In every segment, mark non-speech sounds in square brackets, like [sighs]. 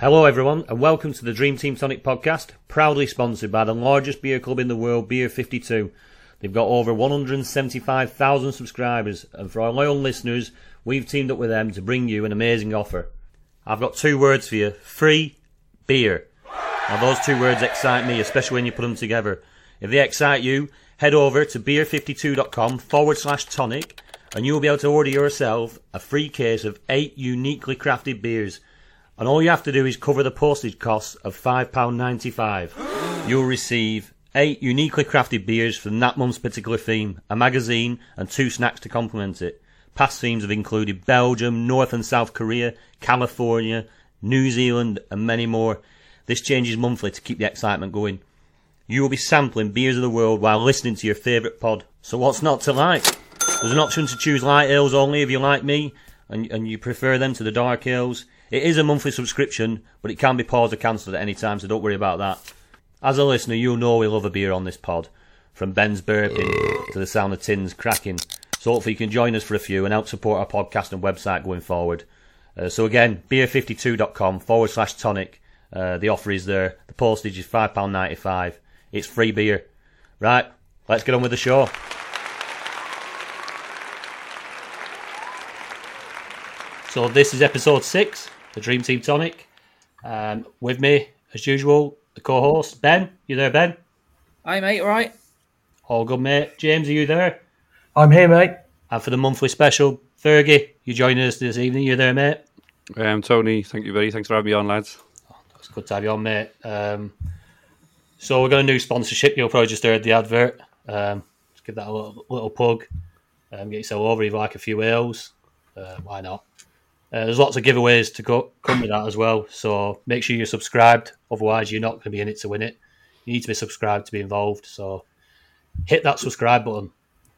Hello, everyone, and welcome to the Dream Team Tonic podcast, proudly sponsored by the largest beer club in the world, Beer 52. They've got over 175,000 subscribers, and for our loyal listeners, we've teamed up with them to bring you an amazing offer. I've got two words for you free beer. Now, those two words excite me, especially when you put them together. If they excite you, head over to beer52.com forward slash tonic, and you'll be able to order yourself a free case of eight uniquely crafted beers and all you have to do is cover the postage costs of £5.95. [gasps] You'll receive eight uniquely crafted beers from that month's particular theme, a magazine, and two snacks to complement it. Past themes have included Belgium, North and South Korea, California, New Zealand, and many more. This changes monthly to keep the excitement going. You will be sampling beers of the world while listening to your favourite pod. So what's not to like? There's an option to choose light ales only if you like me, and, and you prefer them to the dark ales. It is a monthly subscription, but it can be paused or cancelled at any time, so don't worry about that. As a listener, you'll know we love a beer on this pod, from Ben's burping to the sound of tins cracking. So hopefully you can join us for a few and help support our podcast and website going forward. Uh, so again, beer52.com forward slash tonic. Uh, the offer is there. The postage is £5.95. It's free beer. Right, let's get on with the show. So this is episode six, the Dream Team Tonic. Um, with me, as usual, the co-host Ben. You there, Ben? Hi, mate. All right. All good, mate. James, are you there? I'm here, mate. And for the monthly special, Fergie, you joining us this evening? You there, mate? Um, Tony, thank you very. Thanks for having me on, lads. It's good to have you on, mate. Um, so we're got a new sponsorship. You'll probably just heard the advert. Um, just give that a little, little plug. Um, get yourself over if you like a few ales. Uh, why not? Uh, there's lots of giveaways to go, come with that as well. So make sure you're subscribed. Otherwise, you're not going to be in it to win it. You need to be subscribed to be involved. So hit that subscribe button.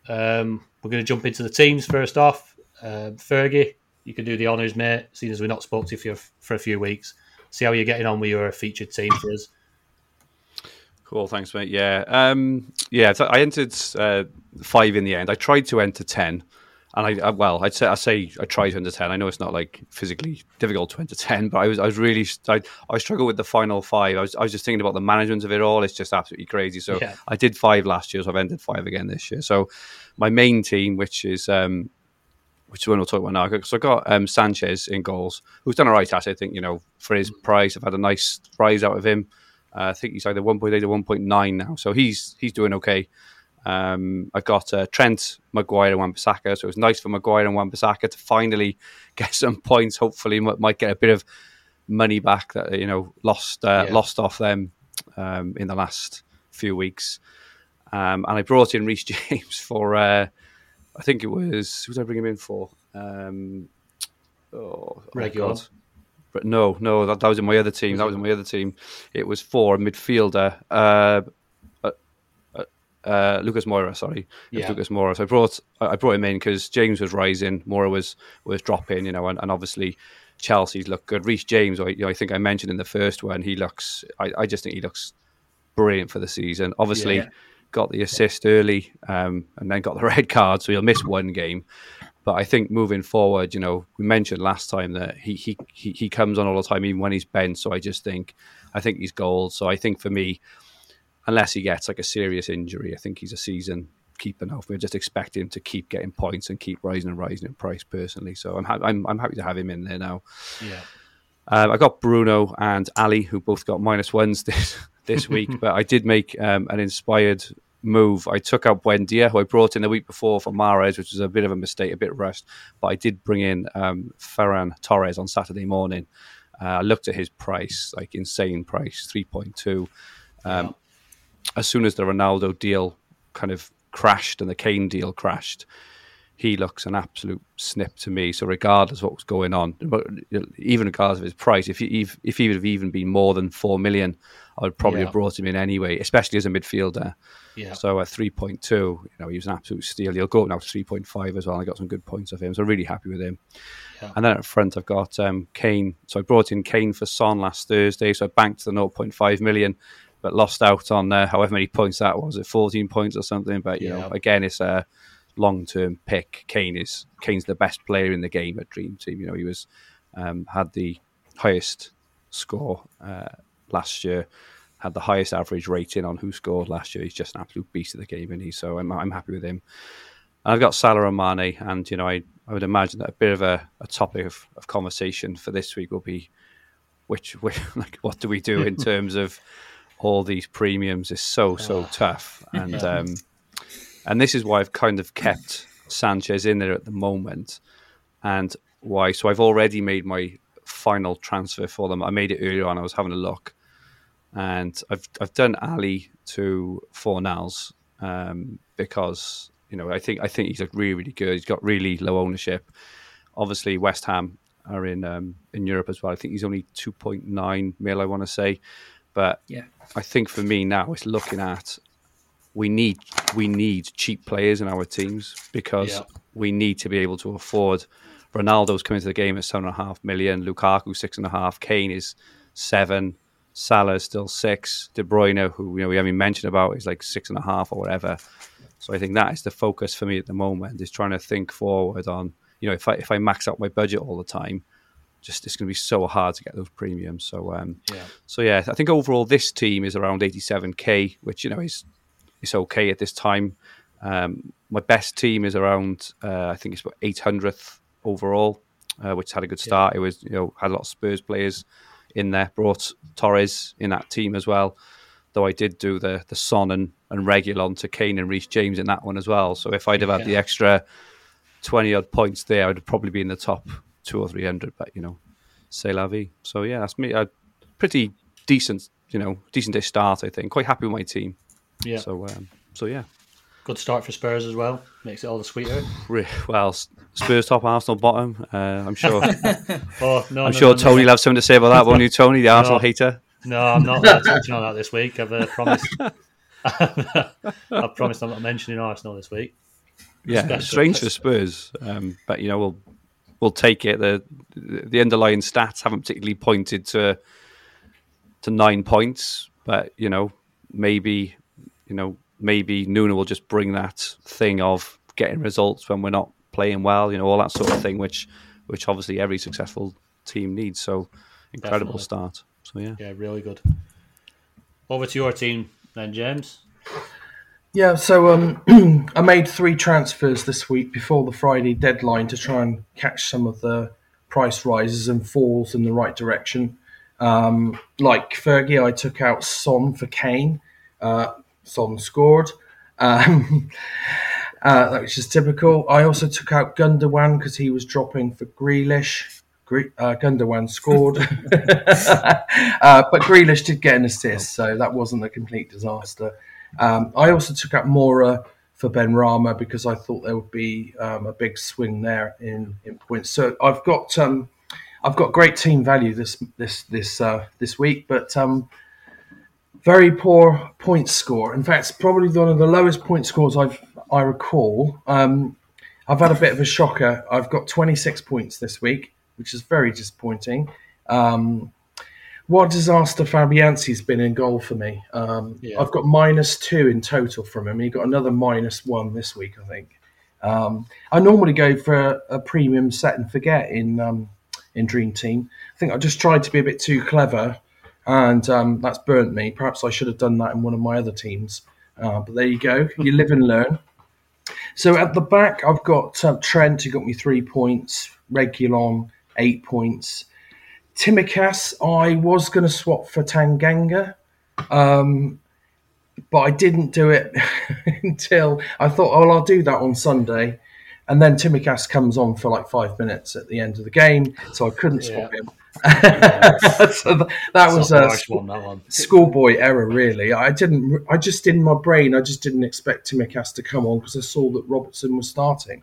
Um, we're going to jump into the teams first off. Um Fergie, you can do the honours, mate. Seeing as we've not spoke to you for, for a few weeks, see how you're getting on with your featured team for us. Cool, thanks, mate. Yeah, um, yeah. So I entered uh, five in the end. I tried to enter ten, and I, I well, I'd say I say I tried to enter ten. I know it's not like physically difficult to enter ten, but I was I was really I, I struggled with the final five. I was I was just thinking about the management of it all. It's just absolutely crazy. So Yeah. I did five last year, so I've ended five again this year. So my main team, which is um, which is one we'll talk about now. So I got um, Sanchez in goals, who's done all right at it. I think you know for his price, I've had a nice rise out of him. Uh, I think he's either 1.8 or 1.9 now, so he's he's doing okay. Um, I got uh, Trent, Maguire, and Wan-Bissaka, so it was nice for Maguire and Wan-Bissaka to finally [laughs] get some points. Hopefully, m- might get a bit of money back that you know lost uh, Yeah. lost off them um, in the last few weeks. Um, and I brought in Reece [laughs] James for uh, I think it was who did I bring him in for? Um, oh, oh Regular. God. But no, no, that, that was in my other team. That was in my other team. It was for a midfielder, uh, uh, Lucas Moura. Sorry, Yeah. Lucas Moura. So I brought I I brought him in because James was rising, Moura was was dropping. You know, and, and obviously Chelsea's look good. Reece James, I, you know, I think I mentioned in the first one, he looks. I, I just think he looks brilliant for the season. Obviously, Yeah. got the assist early, um, and then got the [laughs] red card, so he'll miss one game. But I think moving forward, you know, we mentioned last time that he he he, he comes on all the time, even when he's bent. So I just think, I think he's gold. So I think for me, unless he gets like a serious injury, I think he's a season keeper now. We're just expecting him to keep getting points and keep rising and rising in price. Personally, so I'm ha- I'm I'm happy to have him in there now. Yeah. Um, I got Bruno and Ali, who both got minus ones [laughs] this this [laughs] week, but I did make um, an inspired move. I took out Buendia, who I brought in the week before for Mahrez, which was a bit of a mistake, a bit rushed. But I did bring in um, Ferran Torres on Saturday morning. Uh, I looked at his price, like insane price, three point two. As soon as the Ronaldo deal kind of crashed and the Kane deal crashed, he looks an absolute snip to me. So regardless of what was going on, but even regardless of his price, if he if, if he would have even been more than four million, I would probably Yeah. have brought him in anyway, especially as a midfielder. Yeah. So at three point two, you know, he was an absolute steal. He'll go up now to three point five as well. I got some good points of him, so really happy with him. Yeah. And then at front, I've got um, Kane. So I brought in Kane for Son last Thursday. So I banked the 0.5 million, but lost out on uh, however many points that was. It 14 points or something. But you Yeah. know, again, it's a long-term pick. Kane is Kane's the best player in the game at Dream Team. You know, he was um, had the highest score uh, last year. Had the highest average rating on who scored last year. He's just an absolute beast of the game, and he so I'm, I'm happy with him. And I've got Salah and Mane, and you know, I, I would imagine that a bit of a, a topic of, of conversation for this week will be which, which [laughs] like what do we do in [laughs] terms of all these premiums is so so tough, [laughs] and um, and this is why I've kind of kept Sanchez in there at the moment, and why. So I've already made my final transfer for them. I made it earlier on. I was having a look, and I've I've done Ali to Fornals um, because you know I think I think he's like really really good. He's got really low ownership. Obviously, West Ham are in um, in Europe as well. I think he's only two point nine mil. I want to say, but Yeah. I think for me now it's looking at we need we need cheap players in our teams because Yeah. we need to be able to afford. Ronaldo's coming to the game at seven and a half million. Lukaku six and a half. Kane is seven. Salah is still six. De Bruyne, who you know we haven't mentioned about, is like six and a half or whatever. So I think that is the focus for me at the moment is trying to think forward on you know if I if I max out my budget all the time, just it's going to be so hard to get those premiums. So um, Yeah. so yeah, I think overall this team is around 87k, which you know is is okay at this time. Um, my best team is around uh, I think it's about 800th overall, uh, which had a good start. It was you know had a lot of Spurs players in there. Brought Torres in that team as well. Though I did do the the Son and, and Regulon to Kane and Reece James in that one as well. So if I'd have had the extra 20 odd points there, I'd probably be in the top two or three hundred. But you know, c'est la vie. So yeah, that's me. A pretty decent, you know, decent day start. I think. Quite happy with my team. Yeah. So um, so yeah. Good start for Spurs as well. Makes it all the sweeter. Well, Spurs top, Arsenal bottom. Uh, I'm sure. [laughs] Oh no, I'm no, sure no, Tony will have something to say about that, won't you, Tony, the Arsenal hater? No, I'm not touching on that this week. I've uh, promised. [laughs] [laughs] I've promised I'm not mentioning Arsenal this week. Yeah, strange for Spurs, um, but you know we'll we'll take it. The the underlying stats haven't particularly pointed to to nine points, but you know maybe you know maybe Nuno will just bring that thing of getting results when we're not playing well. You know all that sort of thing, which which obviously every successful team needs. So incredible Definitely. start. So yeah. Yeah, really good. Over to your team then, James. Yeah, so um, [clears throat] I made three transfers this week before the Friday deadline to try and catch some of the price rises and falls in the right direction. Um, like Fergie, I took out Son for Kane. Uh, Son scored, um, [laughs] uh, which is typical. I also took out Gundogan because he was dropping for Grealish. Gre- uh, Gundogan scored, [laughs] uh, but Grealish did get an assist, so that wasn't a complete disaster. Um, I also took out Moura for Ben Rama because I thought there would be um, a big swing there in, in points. So I've got um, I've got great team value this this this uh, this week, but um, very poor point score. In fact, it's probably one of the lowest point scores I've I recall. Um, I've had a bit of a shocker. I've got 26 points this week, which is very disappointing. Um, what a disaster Fabianski's been in goal for me. Um, Yeah. I've got minus two in total from him. He got another minus one this week, I think. Um, I normally go for a, a premium set and forget in um, in Dream Team. I think I just tried to be a bit too clever, and um, that's burnt me. Perhaps I should have done that in one of my other teams. Uh, but there you go. [laughs] You live and learn. So at the back, I've got uh, Trent, who got me three points. Regulon, eight points. Tsimikas, I was going to swap for Tanganga. Um, but I didn't do it [laughs] until I thought, oh, well, I'll do that on Sunday. And then Tsimikas comes on for like five minutes at the end of the game, so I couldn't spot him. [laughs] so th- that was a harsh one, that one. schoolboy error, really. I didn't. I just in my brain, I just didn't expect Tsimikas to come on because I saw that Robertson was starting.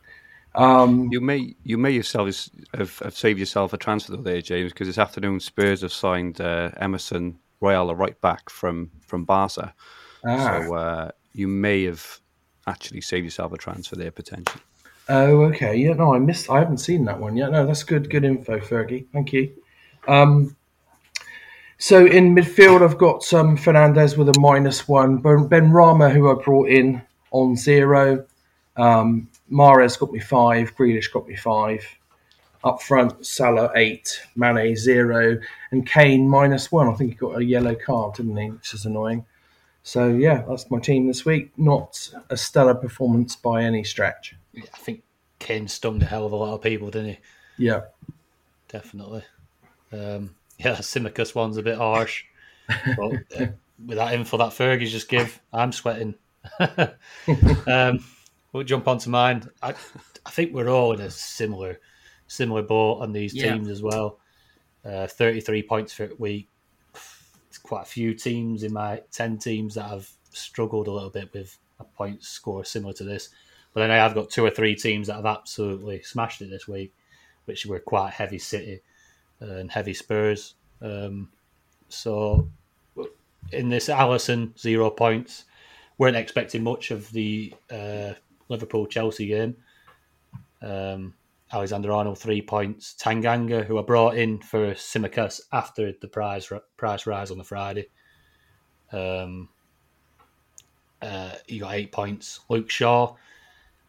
Um, You may you may yourself have, have saved yourself a transfer though there, James, because this afternoon Spurs have signed uh, Emerson Royal, a right back from from Barca. Ah. So uh, you may have actually saved yourself a transfer there potentially. Oh, okay. Yeah, no, I missed. I haven't seen that one yet. No, that's good. Good info, Fergie. Thank you. Um, so in midfield, I've got um, Fernandes with a minus one. Ben, ben Rama, who I brought in on zero. Um, Mahrez got me five. Grealish got me five. Up front, Salah eight, Mane zero, and Kane minus one. I think he got a yellow card, didn't he? Which is annoying. So yeah, that's my team this week. Not a stellar performance by any stretch. Yeah, I think Kane stung the hell of a lot of people, didn't he? Yeah. Definitely. Um, yeah, Tsimikas one's a bit harsh. but [laughs] uh, with that info that Fergie's just give, I'm sweating. [laughs] um, we'll jump onto mine. I, I think we're all in a similar similar boat on these Yeah. teams as well. Uh, 33 points for a week. It's quite a few teams in my 10 teams that have struggled a little bit with a point score similar to this. But then I have got two or three teams that have absolutely smashed it this week, which were quite heavy City and heavy Spurs. Um, so in this, Alisson zero points. weren't expecting much of the uh, Liverpool Chelsea game. Um, Alexander Arnold three points. Tanganga, who I brought in for Tsimikas after the price price rise on the Friday. Um, uh, he got eight points. Luke Shaw,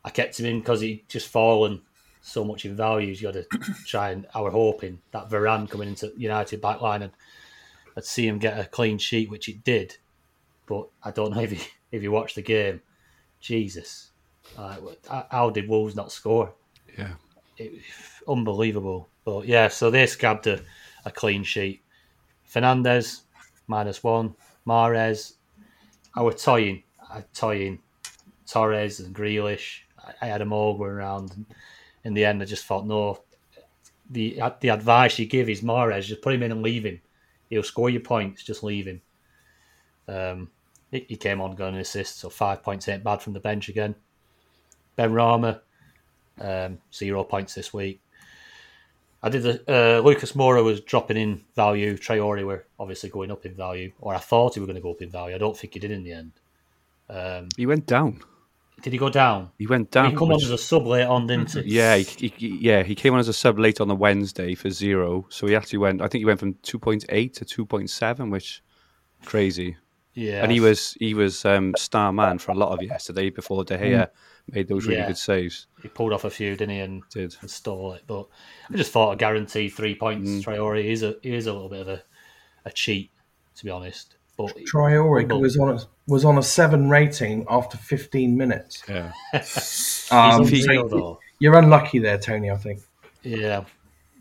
I kept him in because he just fallen so much in value. You got to [coughs] try and I were hoping that Varane coming into United backline and I'd see him get a clean sheet, which it did. But I don't know if you if you watch the game, Jesus, uh, how did Wolves not score? Yeah. It, unbelievable. But yeah, so they scabbed a, a clean sheet. Fernandes minus one. Mahrez, I were toying, I toying Torres and Grealish. I, I had them all going around. And in the end, I just thought no. The the advice you give is Mahrez, just put him in and leave him. He'll score your points. Just leave him. Um, he, he came on, got an assist, so five points ain't bad from the bench again. Ben Rama, um, zero points this week. I did the uh, Lucas Moura was dropping in value. Traore were obviously going up in value, or I thought he were going to go up in value. I don't think he did in the end. Um, He went down. did he go down? He went down. he come on as a sub late on, didn't he? yeah, he, he, yeah, he came on as a sub late on the Wednesday for zero. So he actually went. I think he went from two point eight to two point seven, which crazy. Yeah. And he was he was um, star man for a lot of yesterday before De Gea made those really Yeah. good saves. he pulled off a few, didn't he? And, Did. and stole it. But I just thought a guaranteed three points. Mm. Traore he is a he is a little bit of a, a cheat, to be honest. But Traore Humble. was on a was on a seven rating after 15 minutes. Yeah, [laughs] Um, he's so unreal, though. you're unlucky there, Tony. I think. Yeah,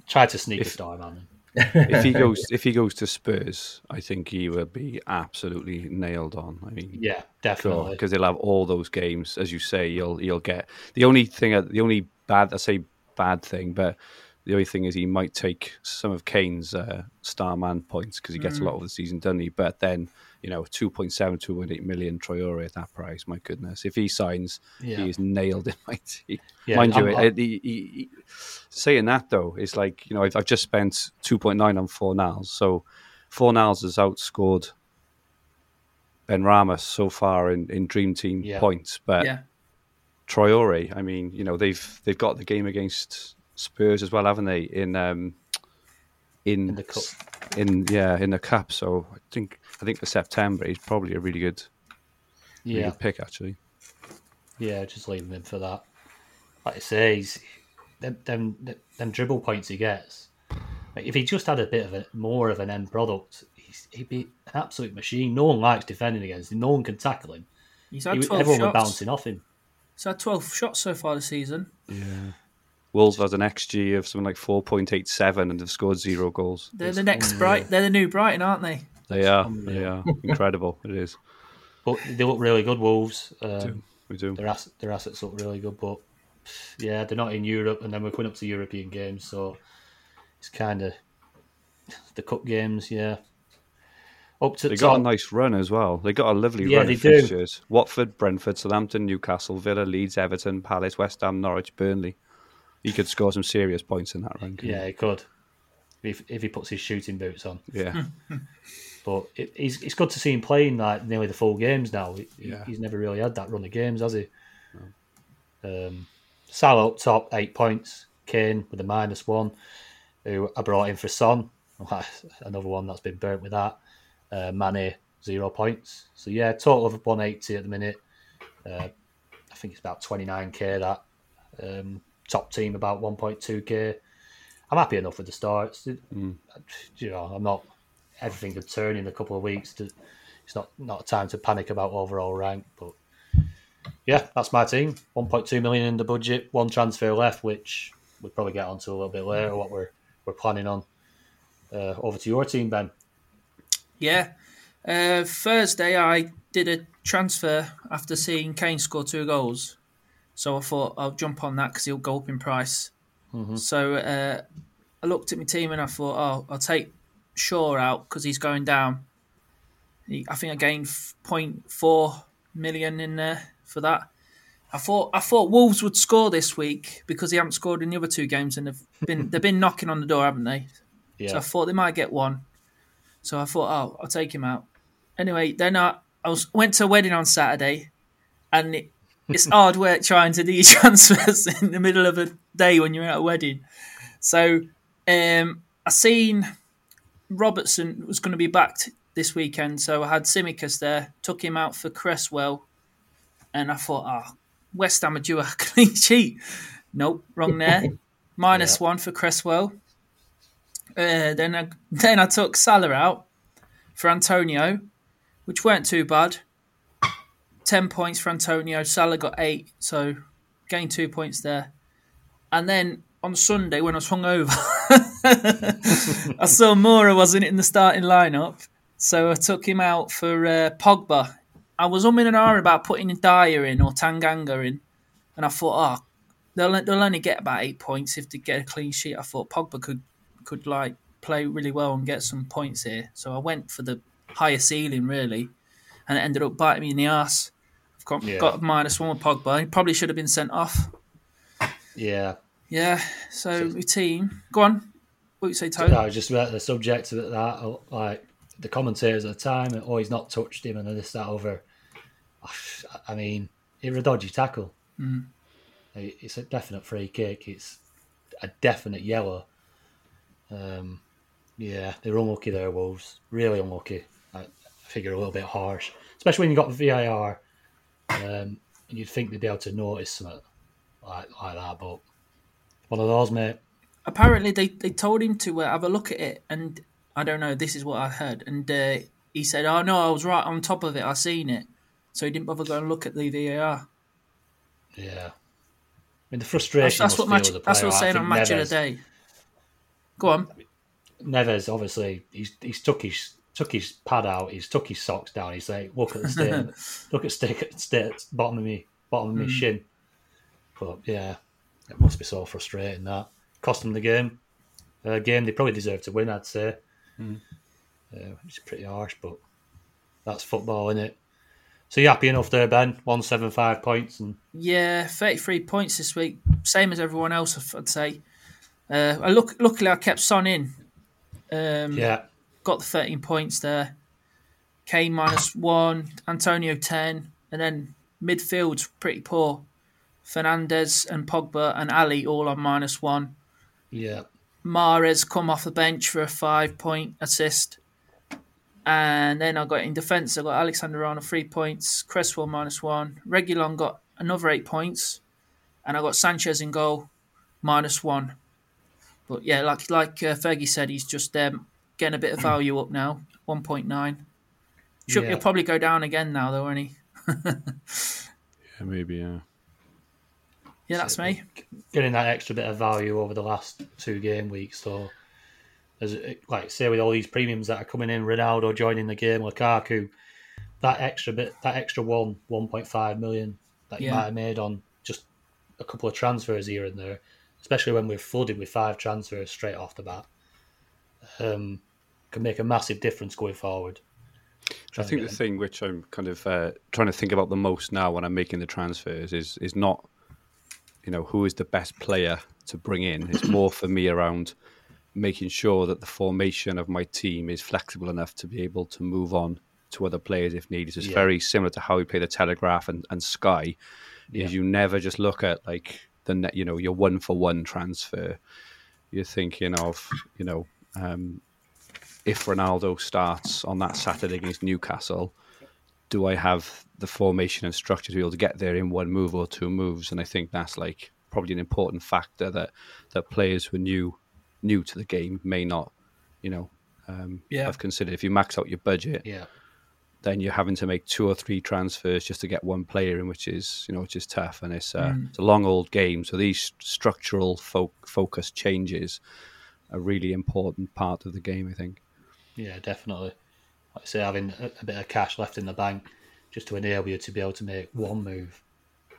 tried to sneak If- a star man. If he goes [laughs] if he goes to Spurs, I think he will be absolutely nailed on. I mean, Yeah, definitely. because they'll have all those games, as you say. You'll you'll get the only thing, the only bad, I say bad thing, but the only thing is he might take some of Kane's uh, star man points because he gets a lot of the season, doesn't he? But then you know, 2.7, 2.8 million Traore at that price. My goodness, if he signs, Yeah. he is nailed in my team. Yeah, Mind you, I'm- he, he, he- saying that though is like you know I've, I've just spent 2.9 on four Fornals, so four Fornals has outscored Ben Rama so far in, in Dream Team Yeah. points, but yeah. Traore, I mean, you know, they've they've got the game against Spurs as well, haven't they? In um, in, In the cup. in yeah, in the cup. So I think I think for September, he's probably a really good, really Yeah, good pick actually. yeah, just leaving him for that. Like I say, he's, them, them them dribble points he gets. Like, if he just had a bit of a more of an end product, he's, he'd be an absolute machine. No one likes defending against him. No one can tackle him. He's He, had 12 everyone were shots. bouncing off him. He's had 12 shots so far this season. Yeah. Wolves has an XG of something like four point eight seven, and they've scored zero goals. They're the next Bright. They're the new Brighton, aren't they? They are, they are [laughs] incredible. It is. but they look really good. Wolves. Um, We do. their, ass- their assets look really good, but yeah, they're not in Europe, and then we're coming up to European games, so it's kind of [laughs] the cup games. Yeah, up to They the got a nice run as well. They got a lovely Yeah, run they of do. fixtures. Watford, Brentford, Southampton, Newcastle, Villa, Leeds, Everton, Palace, West Ham, Norwich, Burnley. He could score some serious points in that run. yeah, he could if if he puts his shooting boots on. Yeah. [laughs] But it, it's it's good to see him playing like nearly the full games now. He, Yeah. He's never really had that run of games, has he? Um, Salah up top, eight points. Kane with a minus one, who I brought in for Son. [laughs] Another one that's been burnt with that. Uh, Mane, zero points. So yeah, total of 180 at the minute. Uh, I think it's about 29k that. Um, top team about 1.2k. I'm happy enough with the starts. You know, I'm not. Everything could turn in a couple of weeks. To, it's not not a time to panic about overall rank, but yeah, that's my team. 1.2 million in the budget, one transfer left, which we'll probably get onto a little bit later. What we're we're planning on. Uh, over to your team, Ben. Yeah. Uh, Thursday, I did a transfer after seeing Kane score two goals. So I thought I'll jump on that because he'll go up in price. So uh, I looked at my team and I thought, oh, I'll take Shaw out because he's going down. He, I think I gained f- 0.4 million in there for that. I thought I thought Wolves would score this week because they haven't scored in the other two games and they've [laughs] been they've been knocking on the door, haven't they? Yeah, So I thought they might get one. So I thought, oh, I'll take him out. Anyway, then I, I was went to a wedding on Saturday, and it, it's [laughs] hard work trying to do your [laughs] transfers in the middle of a day when you're at a wedding. So um, I seen Robertson was going to be backed this weekend, so I had Tsimikas there, took him out for Cresswell, and I thought, oh, West Ham are due a [laughs] clean sheet. Nope, wrong there. [laughs] Minus one for Cresswell. Uh, then I [laughs] then I took Salah out for Antonio, which weren't too bad. Ten points for Antonio. Salah got eight, so gained two points there. And then on Sunday when I was hungover, [laughs] I saw Moura wasn't in the starting lineup, so I took him out for uh, Pogba. I was umming and ahhing about putting Dier in or Tanganga in, and I thought, oh, they'll they'll only get about eight points if they get a clean sheet. I thought Pogba could could like play really well and get some points here, so I went for the higher ceiling really, and it ended up biting me in the ass. I've got, Yeah. got minus one with Pogba. He probably should have been sent off. yeah. Yeah. So your team, go on. What you say, Tony? I was just about the subject of that like the commentators at the time, oh, he's not touched him and this that over. I mean, it was a dodgy tackle. It's a definite free kick. It's a definite yellow. Um, yeah, they're unlucky there, Wolves. Really unlucky. I, figure a little bit harsh, especially when you got VAR. Um, and you'd think they'd be able to notice something like like that, but one of those, mate. Apparently they, they told him to uh, have a look at it and i don't know this is what i heard and uh, he said oh no i was right on top of it i seen it so he didn't bother going to look at the var Yeah. I mean, the frustration. that's, that's what match, that's what i'm saying on match of the day go on Neves, obviously, he's he's took his took his pad out. He's took his socks down. He's like, look at the state, [laughs] look at stick at state bottom of me bottom of Hmm. me shin. But yeah, it must be so frustrating that cost them the game. Uh, game they probably deserve to win, I'd say. Hmm. Uh, it's pretty harsh, but that's football, isn't it? So you happy enough there, Ben? One seven five points and yeah 33 points this week same as everyone else i'd say uh, I look, luckily i kept son in um, yeah, got the 13 points there. Kane minus one, Antonio 10, and then midfield's pretty poor. Fernandes and Pogba and Ali all on minus one. Yeah, Mahrez come off the bench for a five point assist. And then I got in defence, I got Alexander Arnold three points, Cresswell minus one, Regulon got another eight points, and I got Sanchez in goal minus one. But yeah, like like uh, Fergie said, he's just um, getting a bit of value up now, one point nine. Should Yeah. he'll probably go down again now though, won't he? [laughs] Yeah, maybe, yeah. Yeah, that's me. getting that extra bit of value over the last two game weeks. So, as like say with all these premiums that are coming in, Ronaldo joining the game, Lukaku, that extra bit, that extra one, one point five million that you Yeah. might have made on just a couple of transfers here and there, especially when we're flooded with five transfers straight off the bat, um, can make a massive difference going forward. I think the them- thing which I'm kind of uh, trying to think about the most now when I'm making the transfers is is not, you know, who is the best player to bring in. It's [clears throat] more for me around making sure that the formation of my team is flexible enough to be able to move on to other players if needed. It's Yeah. very similar to how we play the Telegraph and, and Sky. Yeah. Is you never just look at like the net, you know your one for one transfer. You're thinking of you know um, if Ronaldo starts on that Saturday against Newcastle, do I have the formation and structure to be able to get there in one move or two moves? And I think that's like probably an important factor that that players who are new new to the game may not, you know, um, Yeah. have considered. If you max out your budget, yeah, then you're having to make two or three transfers just to get one player in, which is you know which is tough, and it's uh, it's a long old game. So these structural fo- focus changes are a really important part of the game. I think. yeah, definitely. Like I say, having a, a bit of cash left in the bank just to enable you to be able to make one move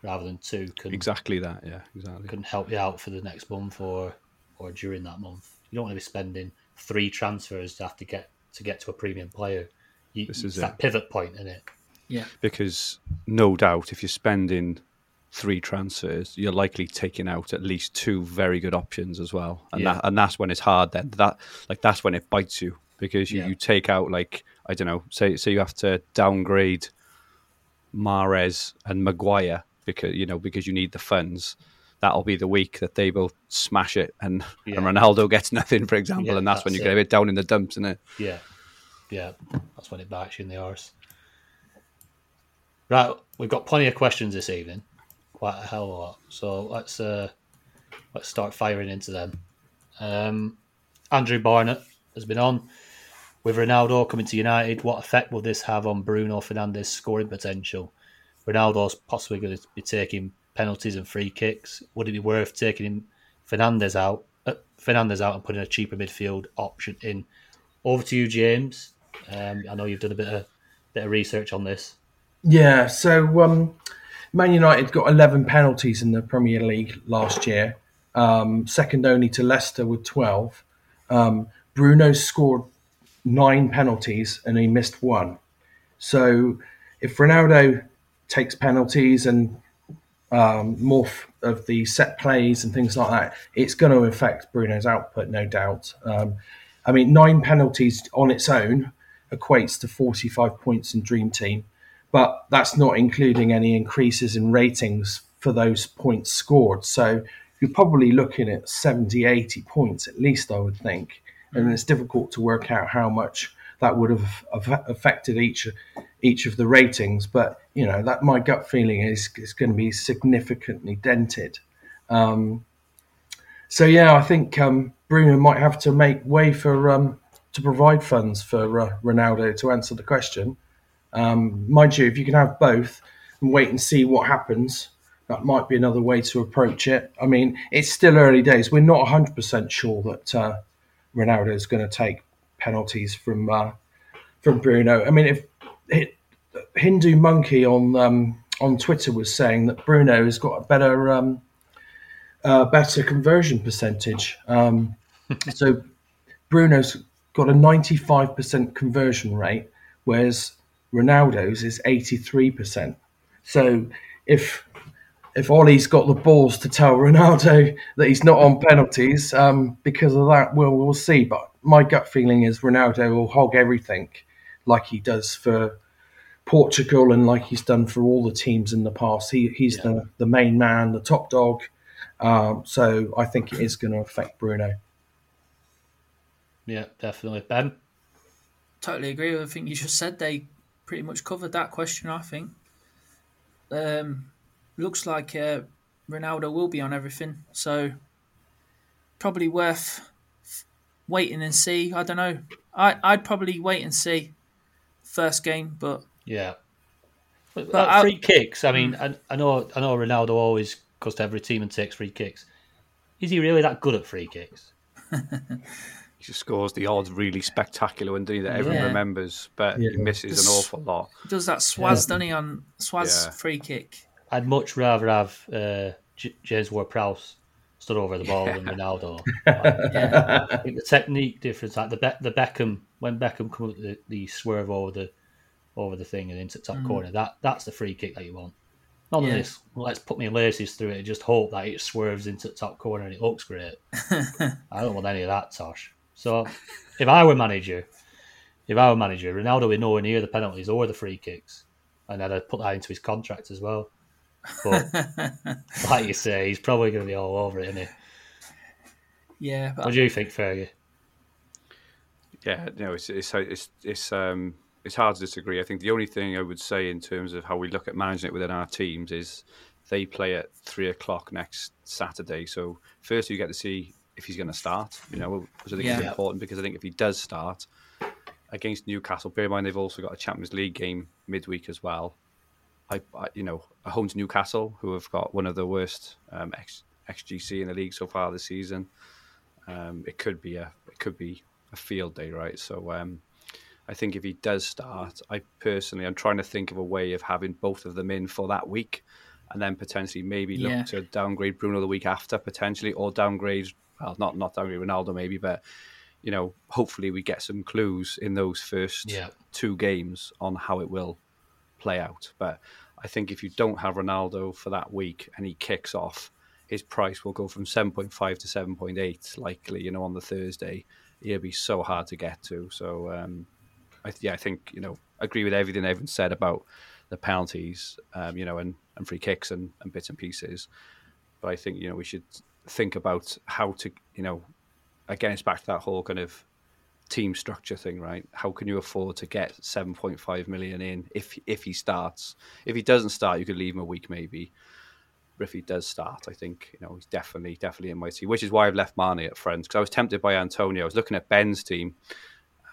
rather than two can Exactly that. Yeah. Exactly. can help you out for the next month or or during that month. You don't want to be spending three transfers to have to get to get to a premium player. You, This it's is that pivot point in it. Yeah. because no doubt if you're spending three transfers, you're likely taking out at least two very good options as well, and Yeah. that and that's when it's hard. Then that like that's when it bites you because you, Yeah. you take out like I don't know, say say you have to downgrade Mahrez and Maguire because you know because you need the funds. That'll be the week that they both smash it, and, Yeah. and Ronaldo gets [laughs] nothing, for example, Yeah, and that's, when you get a it. bit down in the dumps, isn't it? Yeah, yeah, that's when it bites you in the arse. Right, we've got plenty of questions this evening, quite a hell of a lot. So let's uh, let's start firing into them. Um, Andrew Barnett has been on with Ronaldo coming to United. What effect will this have on Bruno Fernandes' scoring potential? Ronaldo's possibly going to be taking penalties and free kicks. Would it be worth taking Fernandes out, uh, Fernandes out, and putting a cheaper midfield option in? Over to you, James. Um, I know you've done a bit of bit of research on this. Yeah, so um, Man United got 11 penalties in the Premier League last year, um, second only to Leicester with 12. Um, Bruno scored nine penalties and he missed one. So if Ronaldo takes penalties and um, more of the set plays and things like that, it's going to affect Bruno's output, no doubt. Um, I mean, nine penalties on its own equates to 45 points in Dream Team, but that's not including any increases in ratings for those points scored. So you're probably looking at 70, 80 points at least, I would think. And it's difficult to work out how much that would have affected each each of the ratings. But you know that my gut feeling is is going to be significantly dented. Um, so yeah, I think um, Bruno might have to make way for um, to provide funds for uh, Ronaldo to answer the question. Um, mind you, if you can have both and wait and see what happens, that might be another way to approach it. I mean, it's still early days. We're not 100% sure that uh, Ronaldo is going to take penalties from uh, from Bruno. I mean, if it, Hindu Monkey on um, on Twitter was saying that Bruno has got a better um, uh, better conversion percentage. Um, [laughs] so Bruno's got a 95% conversion rate, whereas Ronaldo's is 83%. So if if Ole's got the balls to tell Ronaldo [laughs] that he's not on penalties um, because of that, we'll we'll see. But my gut feeling is Ronaldo will hog everything like he does for Portugal and like he's done for all the teams in the past. He he's the the main man, the top dog. Um, so I think it is going to affect Bruno. Yeah, definitely. Ben, totally agree with everything you just said. They pretty much covered that question, I think. Um, looks like uh, Ronaldo will be on everything, so probably worth waiting and see. I don't know. I I'd probably wait and see first game, but yeah. But, But like, I- free kicks. I mean, I, I know, I know. Ronaldo always goes to every team and takes free kicks. Is he really that good at free kicks? [laughs] he just scores the odd really spectacular one, doesn't he, that everyone Yeah. remembers, but he misses an awful lot. He does that swaz, doesn't he, on swaz Yeah. free kick? I'd much rather have uh, J- James Ward-Prowse stood over the ball than Ronaldo. Yeah. [laughs] I think the technique difference, like the Be- the Beckham when Beckham come up the, the swerve over the over the thing and into the top corner, that that's the free kick that you want. None Yeah. of this. Let's put my laces through it and just hope that it swerves into the top corner and it looks great. [laughs] I don't want any of that, Tosh. So if I were manager, if I were manager, Ronaldo would nowhere near the penalties or the free kicks, and then I'd put that into his contract as well. But [laughs] like you say, he's probably going to be all over it, isn't he? Yeah, What but do you think, Fergie? Yeah, no, it's it's it's it's um it's hard to disagree. I think the only thing I would say in terms of how we look at managing it within our teams is they play at three o'clock next Saturday. So first, you get to see if he's going to start. You know, which I think is important because I think if he does start against Newcastle, bear in mind they've also got a Champions League game midweek as well. I, I you know, a home to Newcastle, who have got one of the worst um, X, XGC in the league so far this season. Um, it could be a it could be a field day, right? So um, I think if he does start, I personally I'm trying to think of a way of having both of them in for that week, and then potentially maybe look Yeah. to downgrade Bruno the week after potentially, or downgrade well not not downgrade Ronaldo maybe, but you know hopefully we get some clues in those first Yeah. two games on how it will play out. But I think if you don't have Ronaldo for that week and he kicks off, his price will go from 7.5 to 7.8 likely, you know, on the Thursday. He'll be so hard to get to. So, um, I, yeah, I think, you know, agree with everything everyone said about the penalties, um, you know, and, and free kicks and, and bits and pieces. But I think, you know, we should think about how to, you know, again, it's back to that whole kind of team structure thing, right? How can you afford to get 7.5 million in if if he starts? If he doesn't start, you could leave him a week maybe. But if he does start, I think you know he's definitely definitely in my team, which is why I've left Mane at friends because I was tempted by Antonio. I was looking at Ben's team,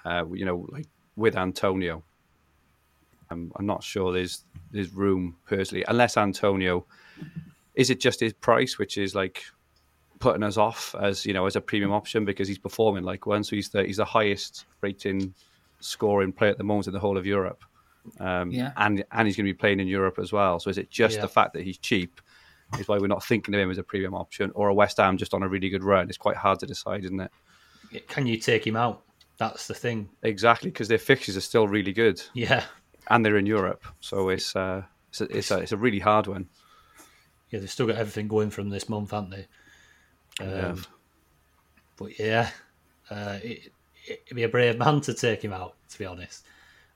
uh, you know, like with Antonio. I'm, I'm not sure there's there's room personally, unless Antonio. Is it just his price, which is like putting us off as you know as a premium option because he's performing like one. So he's the he's the highest rating scoring player at the moment in the whole of Europe. Um, Yeah. and and he's going to be playing in Europe as well. So is it just Yeah. the fact that he's cheap is why we're not thinking of him as a premium option, or a West Ham just on a really good run? It's quite hard to decide, isn't it? Can you take him out? That's the thing. Exactly, because their fixtures are still really good, Yeah. and they're in Europe. So it's uh, it's a, it's a, it's a really hard one. Yeah, they've still got everything going from this month, haven't they? Um, Yeah. But yeah, uh, it, it'd be a brave man to take him out, to be honest.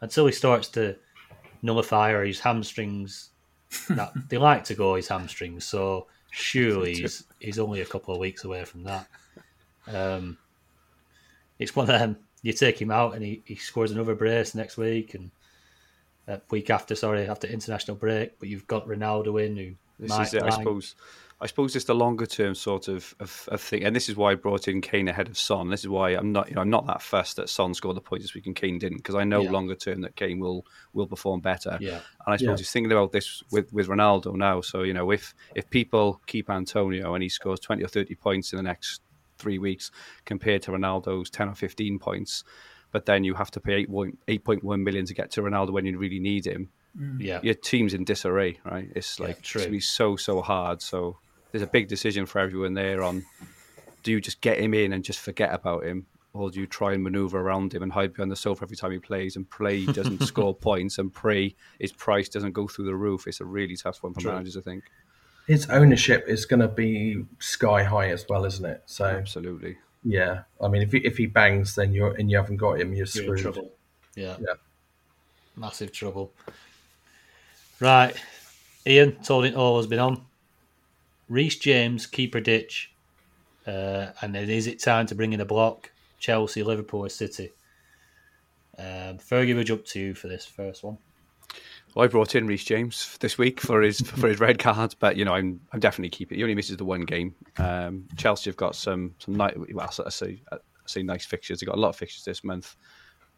Until he starts to nullify or his hamstrings. [laughs] that, they like to go his hamstrings, so surely [laughs] he's, he's only a couple of weeks away from that. Um, it's one of them. You take him out and he, he scores another brace next week and uh, week after, sorry, after international break. But you've got Ronaldo in who This might is it, I suppose. I suppose it's the longer term sort of, of, of thing, and this is why I brought in Kane ahead of Son. This is why I'm not, you know, I'm not that fussed that Son scored the points this week and Kane didn't, because I know Yeah. longer term that Kane will will perform better. Yeah. and I suppose Yeah. he's thinking about this with, with Ronaldo now. So you know, if if people keep Antonio and he scores twenty or thirty points in the next three weeks compared to Ronaldo's ten or fifteen points, but then you have to pay eight point eight point one million to get to Ronaldo when you really need him mm. Yeah. your team's in disarray, right? It's Yeah, like true. it's gonna be so so hard. So there's a big decision for everyone there on: do you just get him in and just forget about him, or do you try and maneuver around him and hide behind the sofa every time he plays and pray he [laughs] doesn't score points and pray his price doesn't go through the roof? It's a really tough one for True. managers, I think. His ownership is going to be sky high as well, isn't it? So Absolutely. yeah, I mean, if he, if he bangs, then you're and you haven't got him, you're You're in screwed. trouble. Yeah. Yeah. Massive trouble. Right. Ian, told it all has been on. Reece James, keeper ditch. Uh, and then is it time to bring in a block? Chelsea, Liverpool, City? Um, Fergie, would you up to you for this first one? Well, I brought in Reece James this week for his for his red card, but you know I'm I'm definitely keeping. He only misses the one game. Um, Chelsea have got some some nice. Well, I say I say nice fixtures. They've got a lot of fixtures this month.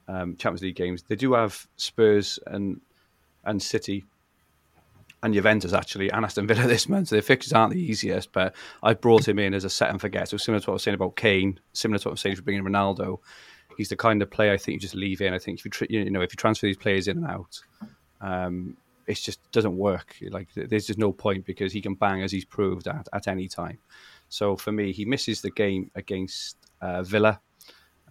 Um, Champions League games. They do have Spurs and and City and Juventus actually, and Aston Villa [laughs] this month. So the fixtures aren't the easiest, but I've brought him in as a set and forget. So similar to what I was saying about Kane, similar to what I was saying for bringing Ronaldo. He's the kind of player I think you just leave in. I think if you you know if you transfer these players in and out, um, it just doesn't work. Like there's just no point because he can bang as he's proved at, at any time. So for me, he misses the game against uh, Villa,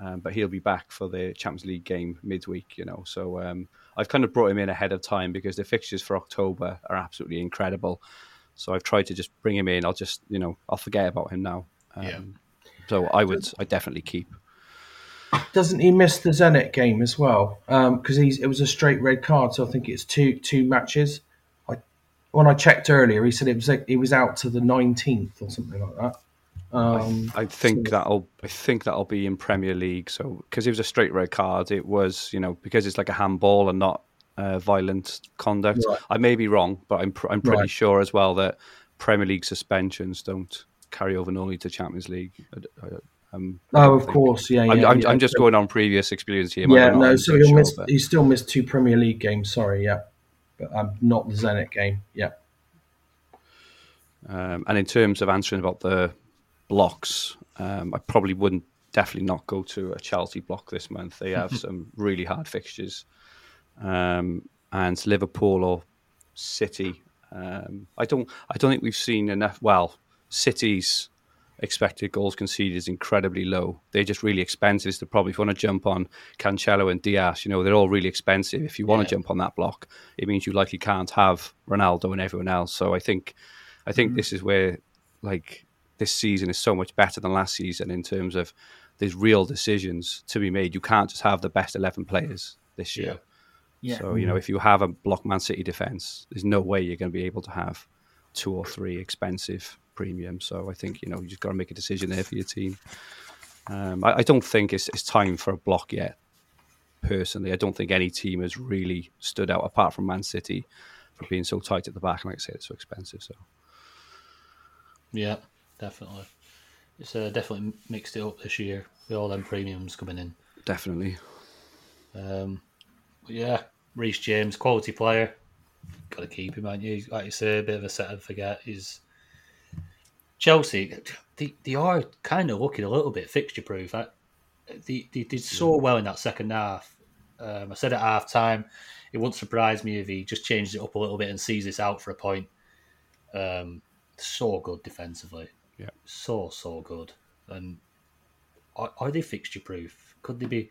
um, but he'll be back for the Champions League game midweek. You know, so um, I've kind of brought him in ahead of time because the fixtures for October are absolutely incredible. So I've tried to just bring him in. I'll just you know I'll forget about him now. Um, Yeah. So I would I definitely keep. Doesn't he miss the Zenit game as well? Because he's it was a straight red card, so I think it's two two matches. I when I checked earlier, he said it was like, he was out to the nineteenth or something like that. Um, I think so- that'll I think that'll be in Premier League. So because it was a straight red card, it was you know because it's like a handball and not uh, violent conduct. Right. I may be wrong, but I'm pr- I'm pretty Right. sure as well that Premier League suspensions don't carry over normally to Champions League. I- I- um, oh, of course, yeah, yeah. I'm, I'm, yeah. I'm just going on previous experience here. Yeah, no. So he'll sure, miss. but- He still missed two Premier League games. Sorry, yeah, but um, not the Zenit game. Yeah. Um, and in terms of answering about the blocks, um, I probably wouldn't definitely not go to a Chelsea block this month. They have [laughs] some really hard fixtures, um, and Liverpool or City. Um, I don't. I don't think we've seen enough. Well, City's expected goals conceded is incredibly low. They're just really expensive. So probably if you want to jump on Cancelo and Dias, you know they're all really expensive. If you want Yeah. to jump on that block, it means you likely can't have Ronaldo and everyone else. So I think, I think this is where like this season is so much better than last season in terms of there's real decisions to be made. You can't just have the best eleven players this year. Yeah. So you know, if you have a block Man City defense, there's no way you're going to be able to have two or three expensive premiums. So I think you know you just got to make a decision there for your team. Um, I, I don't think it's it's time for a block yet. Personally, I don't think any team has really stood out apart from Man City for being so tight at the back. And like I said, it's so expensive. So Yeah, definitely. It's uh, definitely mixed it up this year with all them premiums coming in. definitely, Um, but yeah, Reece James, quality player. Got to keep him, aren't you? Like you say, a bit of a set and forget. He's Chelsea. They, they are kind of looking a little bit fixture proof. They, they did so well in that second half. Um, I said at half time, it wouldn't surprise me if he just changes it up a little bit and sees this out for a point. Um, so good defensively. Yeah. So, so good. And are, are they fixture proof? Could they be?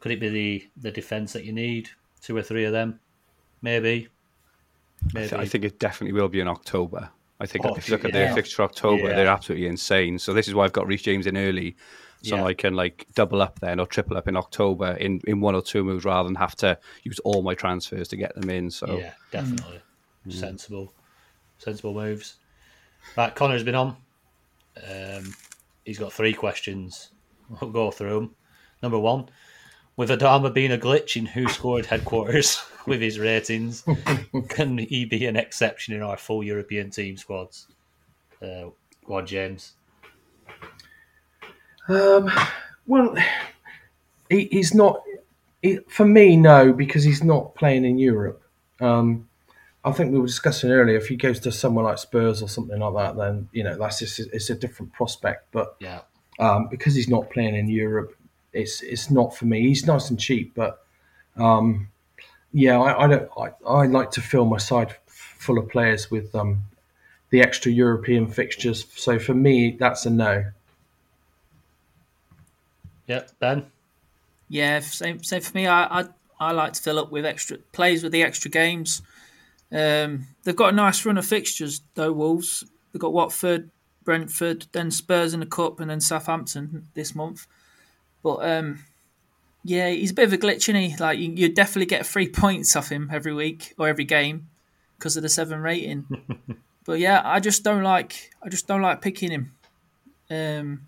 Could it be the, the defence that you need? Two or three of them? Maybe. I, th- I think it definitely will be in October. I think Oh, if you look at their fixture October, Yeah. they're absolutely insane. So this is why I've got Reece James in early, so Yeah. I can like double up then or triple up in October in, in one or two moves rather than have to use all my transfers to get them in. So Yeah, definitely. Mm. Mm. Sensible. Sensible moves. Right, Connor's been on. Um, he's got three questions. We'll go through them. Number one, with Adama being a glitch in who scored headquarters [laughs] with his ratings, [laughs] can he be an exception in our full European team squads? Uh, go on, James. Um, well, he, he's not. He, for me, no, because he's not playing in Europe. Um, I think we were discussing earlier. If he goes to somewhere like Spurs or something like that, then you know that's just it's a different prospect. But Yeah. um, because he's not playing in Europe, it's it's not for me. He's nice and cheap, but um, yeah, I, I don't. I, I like to fill my side full of players with um, the extra European fixtures. So for me, that's a no. Yeah, Ben? Yeah, same same for me. I, I I like to fill up with extra plays with the extra games. Um, they've got a nice run of fixtures though. Wolves. They've got Watford, Brentford, then Spurs in the cup, and then Southampton this month. But um, yeah, he's a bit of a glitch, isn't he? Like you, you definitely get three [laughs] points off him every week or every game because of the seven rating. [laughs] but yeah, I just don't like. I just don't like picking him. Um,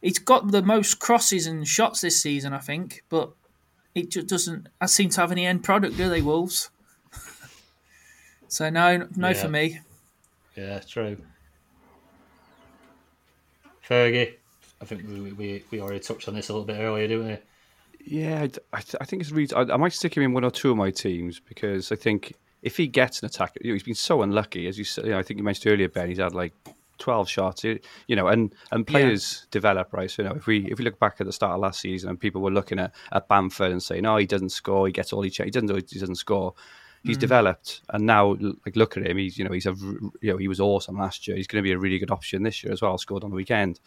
he's got the most crosses and shots this season, I think, but it just doesn't I seem to have any end product, do they, Wolves? So no, no Yeah. for me. Yeah, true. Fergie, I think we, we, we already touched on this a little bit earlier, didn't we? yeah, I, I think it's really. I, I might stick him in one or two of my teams because I think if he gets an attack, you know, he's been so unlucky. As you said, you know, I think you mentioned earlier, Ben. He's had like twelve shots. You know, and and players develop, right? So you know, if we if we look back at the start of last season, and people were looking at, at Bamford and saying, "Oh, he doesn't score. He gets all he ch- he doesn't he doesn't score." He's hmm. developed, and now like look at him. He's you know he's a you know he was awesome last year. He's going to be a really good option this year as well. Scored on the weekend,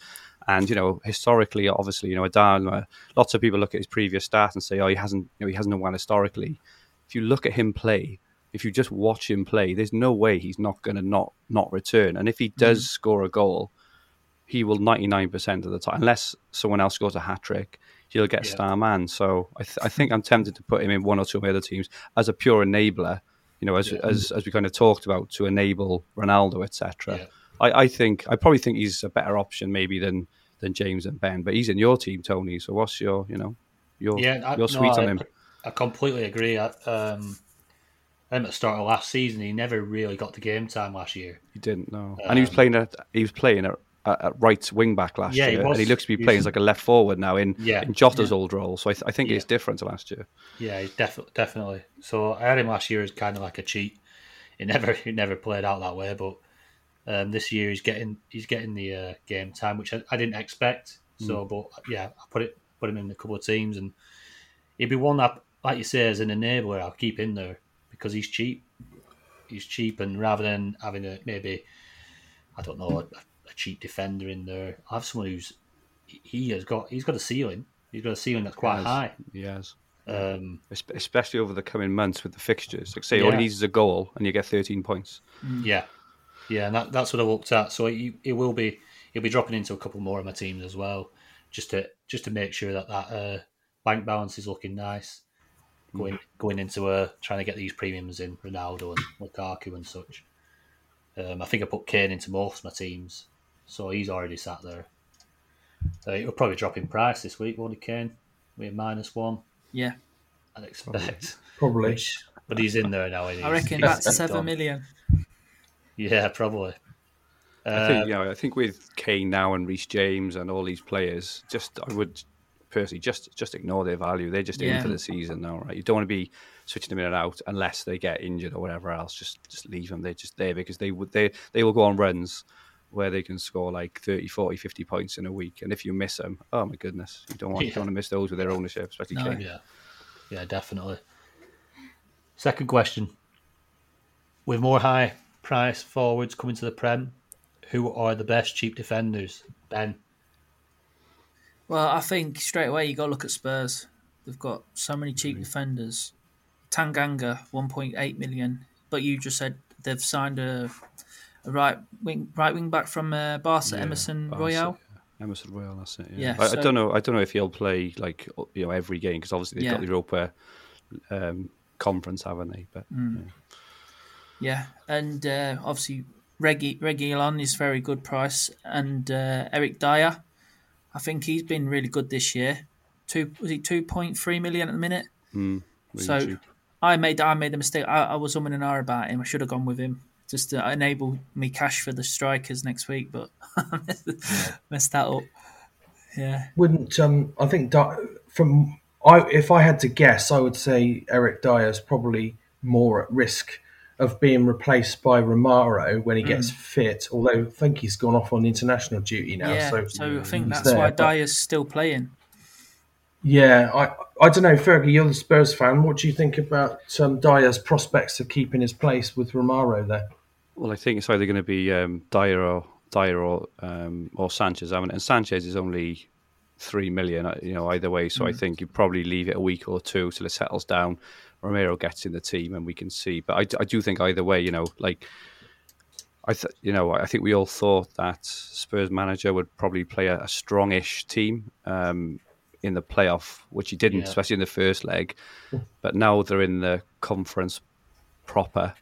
and you know historically, obviously, you know Adama. Lots of people look at his previous stats and say, "Oh, he hasn't you know he hasn't won historically." If you look at him play, if you just watch him play, there's no way he's not going to not not return. And if he hmm. does score a goal, he will 99% of the time, unless someone else scores a hat trick, he'll get Yeah. star man. So I, th- I think I'm tempted to put him in one or two of my other teams as a pure enabler, you know, as, as, as we kind of talked about to enable Ronaldo, etc. Yeah. I, I think, I probably think he's a better option maybe than, than James and Ben, but he's in your team, Tony. So what's your, you know, your, Yeah, I, your no, sweet I, on him? I completely agree. I, um, at the start of last season, he never really got the game time last year. He didn't know, and he was playing at he was playing at, at at right wing back last Yeah, he year, was. and he looks to be He playing as like a left forward now in Yeah. in Jota's old role. So I, th- I think it's Yeah. different to last year. Yeah, definitely definitely. So I had him last year as kind of like a cheat. He never [laughs] he never played out that way, but um, this year he's getting he's getting the uh, game time, which I, I didn't expect. So, but yeah, I put it put him in a couple of teams, and he'd be one that, like you say, as an enabler, I'll keep in there because he's cheap. He's cheap, and rather than having a maybe, I don't know, a cheap defender in there, I have someone who's he has got he's got a ceiling. He's got a ceiling that's quite Yes. high. Yes, Um, especially over the coming months with the fixtures. Like say, all he needs is a goal, and you get thirteen points. Yeah, yeah, and that, that's what I looked at. So it, it will be he'll be dropping into a couple more of my teams as well, just to just to make sure that that uh, bank balance is looking nice. Going going into uh, trying to get these premiums in Ronaldo and Lukaku and such. Um, I think I put Kane into most of my teams, so he's already sat there. Uh, it'll probably drop in price this week, won't it, Kane? We're minus one, Yeah, I'd expect. Probably. Which, but he's in there now. and I reckon he's that's seven done. million. Yeah, probably. I Uh, think you know. I think with Kane now and Reece James and all these players, just I would personally just just ignore their value. They're just in for the season now, right? You don't want to be switching them in and out unless they get injured or whatever else. Just just leave them. They're just there because they would they they will go on runs where they can score like 30, 40, 50 points in a week. And if you miss them, oh my goodness, you don't want you don't want to miss those with their ownership, especially No. Kane. Yeah, yeah, definitely. Second question: With more high price forwards coming to the Prem, who are the best cheap defenders? Ben. Well, I think straight away you got to look at Spurs. They've got so many cheap Mm. defenders. Tanganga, one point eight million. But you just said they've signed a, a right wing right wing back from uh, Barca, Yeah, Emerson Barca, Royal. yeah. Emerson Royal, that's it. Yeah, Yeah, I, I don't know. I don't know if he'll play like you know every game because obviously they've got the Europa um, conference, haven't they? But Mm. Yeah, and uh, obviously Reggie Reguilon is very good price, and uh, Eric Dier, I think he's been really good this year. Two was he two point three million at the minute? really so cheap. I made I made a mistake. I, I was umming and ahhing about him. I should have gone with him just to enable me cash for the strikers next week, but [laughs] messed that up. Yeah, Wouldn't um? I think from I if I had to guess, I would say Eric Dier's probably more at risk of being replaced by Romero when he gets fit. Although I think he's gone off on international duty now. yeah. so So, I think that's there, why but- Dier's still playing. Yeah, I I don't know, Fergie. You're the Spurs fan. What do you think about um, Dier's prospects of keeping his place with Romero there? Well, I think it's either going to be um, Dier or Dier or um, or Sanchez. I mean, and Sanchez is only three million. uh, You know, either way. So I think you probably leave it a week or two till it settles down. Romero gets in the team, and we can see. But I, I do think either way, you know, like I, th- you know, I think we all thought that Spurs manager would probably play a, a strongish team um, in the playoff, which he didn't, Yeah. especially in the first leg. But now they're in the conference proper.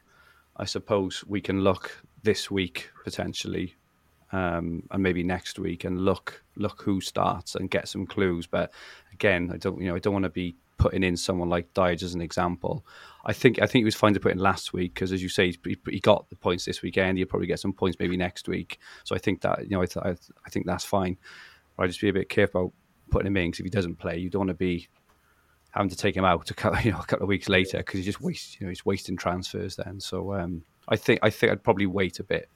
I suppose we can look this week potentially, um, and maybe next week, and look look who starts and get some clues. But again, I don't you know I don't want to be putting in someone like Dyche as an example. I think I think it was fine to put in last week because, as you say, he, he got the points this weekend. He'll probably get some points maybe next week. So I think that you know I th- I, th- I think that's fine. I just be a bit careful putting him in because if he doesn't play, you don't want to be having to take him out a couple, [laughs] you know, a couple of weeks later because he just waste, you know, he's wasting transfers then. So um, I think I think I'd probably wait a bit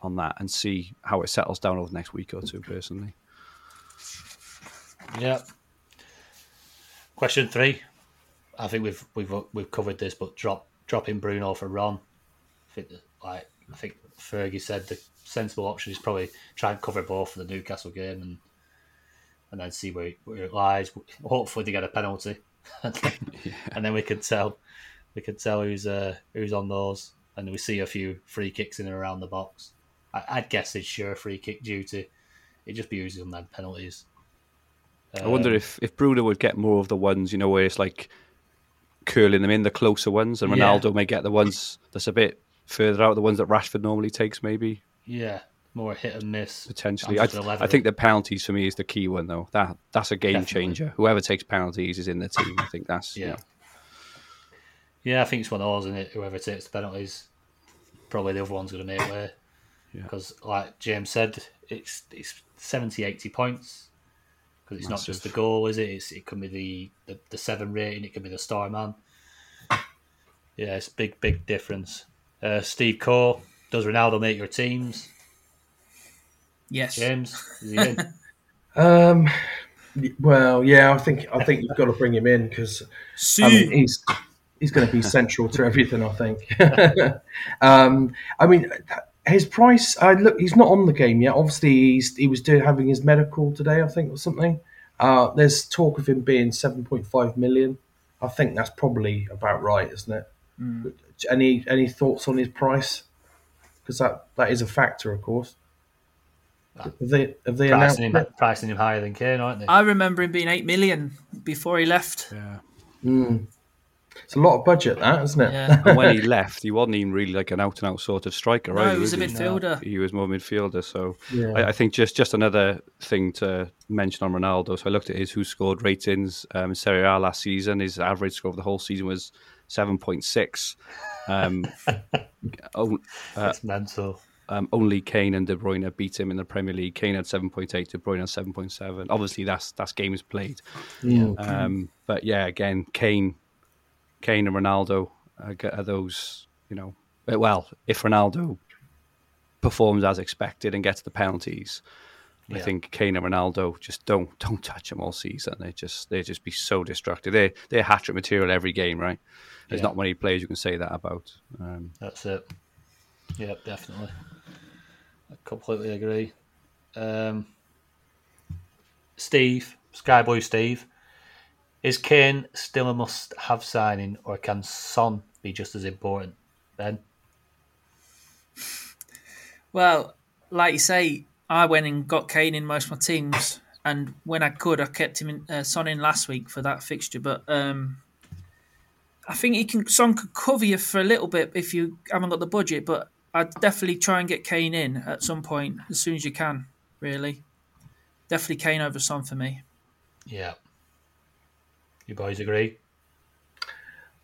on that and see how it settles down over the next week or two. Personally, Yeah. Question three. I think we've we've we've covered this, but drop dropping Bruno for Ron. I think like I think Fergie said the sensible option is probably try and cover both for the Newcastle game and and then see where it, where it lies. Hopefully they get a penalty, [laughs] and then, [laughs] and then we could tell we can tell who's uh, who's on those, and we see a few free kicks in and around the box. I, I'd guess it's sure free kick duty. It just be using them then penalties. I wonder if if Bruno would get more of the ones you know where it's like curling them in the closer ones, and Yeah. Ronaldo may get the ones that's a bit further out, the ones that Rashford normally takes, maybe. Yeah, more hit and miss Potentially, I, just gonna level I think the penalties for me is the key one though. That that's a game Definitely. changer. Whoever takes penalties is in the team. I think that's Yeah. you know, Yeah, I think it's one of those, isn't it? Whoever takes the penalties, probably the other one's going to make way. Yeah. Because, like James said, it's it's 70, 80 points. Because it's not just the goal, is it? It's, it could be the, the, the seven rating, it could be the star man. Yeah, it's a big, big difference. Uh, Steve Core, does Ronaldo make your teams? Yes. James, is he in? Um, well, yeah, I think I think you've got to bring him in because See, I mean, he's he's going to be central to everything. I think. [laughs] um, I mean, his price. I look. He's not on the game yet. Obviously, he's he was doing having his medical today. I think or something. Uh, there's talk of him being seven point five million. I think that's probably about right, isn't it? Any any thoughts on his price? Because that that is a factor, of course. Have they have they announced pricing, him, it? pricing him higher than Kane, aren't they? I remember him being eight million before he left. Yeah, It's a lot of budget, that isn't it? Yeah. and when he left, he wasn't even really like an out and out sort of striker, right? No, he was a was midfielder. He was more midfielder. So Yeah. I, I think just just another thing to mention on Ronaldo. So I looked at his who scored ratings um, in Serie A last season. His average score of the whole season was seven point six. Um, [laughs] oh, That's mental. Um, only Kane and De Bruyne beat him in the Premier League. Kane had seven point eight, De Bruyne had seven point seven. Obviously, that's that's games played. Um, but yeah, again, Kane, Kane and Ronaldo are, are those. You know, uh, well, if Ronaldo performs as expected and gets the penalties, I think Kane and Ronaldo just don't don't touch him all season. They just they just be so destructive. They they're hat trick material every game, right? There's Yeah. not many players you can say that about. Um, That's it. Yeah, definitely. I completely agree. Um, Steve, Skyboy Steve, is Kane still a must-have signing, or can Son be just as important? Ben, Well, like you say, I went and got Kane in most of my teams, and when I could, I kept him in uh, Son in last week for that fixture. But um, I think he can Son could cover you for a little bit if you haven't got the budget. But I'd definitely try and get Kane in at some point as soon as you can. Really, definitely Kane over Son for me. yeah, you boys agree?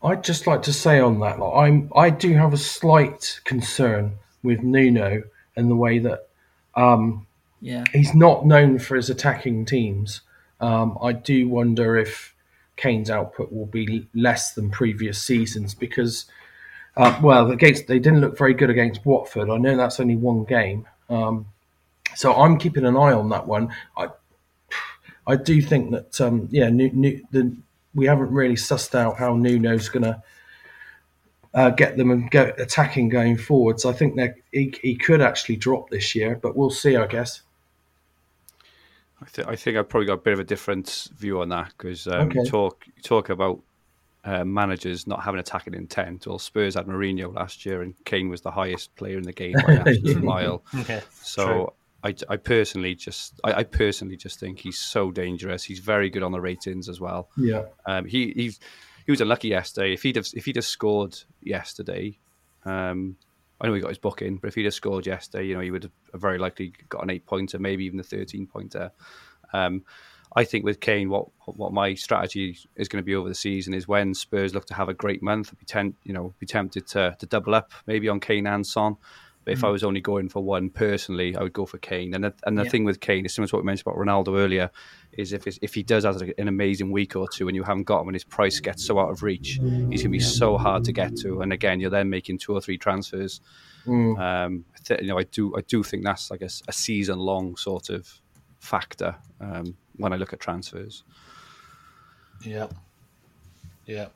I'd just like to say on that, like, I'm I do have a slight concern with Nuno and the way that um, Yeah, he's not known for his attacking teams. Um, I do wonder if Kane's output will be less than previous seasons because, uh, well, against they didn't look very good against Watford. I know that's only one game, um, so I'm keeping an eye on that one. I I do think that um, yeah, Nu Nu the, we haven't really sussed out how Nuno's going to uh, get them and go attacking going forwards. I think that he, he could actually drop this year, but we'll see. I guess. I, th- I think I've probably got a bit of a different view on that because um, Okay. you talk you talk about uh, managers not having attacking intent. Well, Spurs had Mourinho last year, and Kane was the highest player in the game by an [laughs] absolute mile. [laughs] Okay, So I, I personally just I, I personally just think he's so dangerous. He's very good on the ratings as well. Yeah. Um, he he he was unlucky yesterday. If he'd have if he'd have scored yesterday, um, I know he got his book in, but if he'd have scored yesterday, you know, he would have very likely got an eight pointer, maybe even a thirteen pointer. Um, I think with Kane, what what my strategy is going to be over the season is when Spurs look to have a great month, be temp, you know, be tempted to, to double up maybe on Kane and Son. But if I was only going for one personally, I would go for Kane. And the, and the Yeah. thing with Kane is similar to what we mentioned about Ronaldo earlier, is if it's, if he does have an amazing week or two and you haven't got him and his price gets so out of reach, he's going to be so hard to get to. And again, you're then making two or three transfers. Um, I th- you know, I do I do think that's like a, a season long sort of factor um, when I look at transfers. Yeah. Yeah.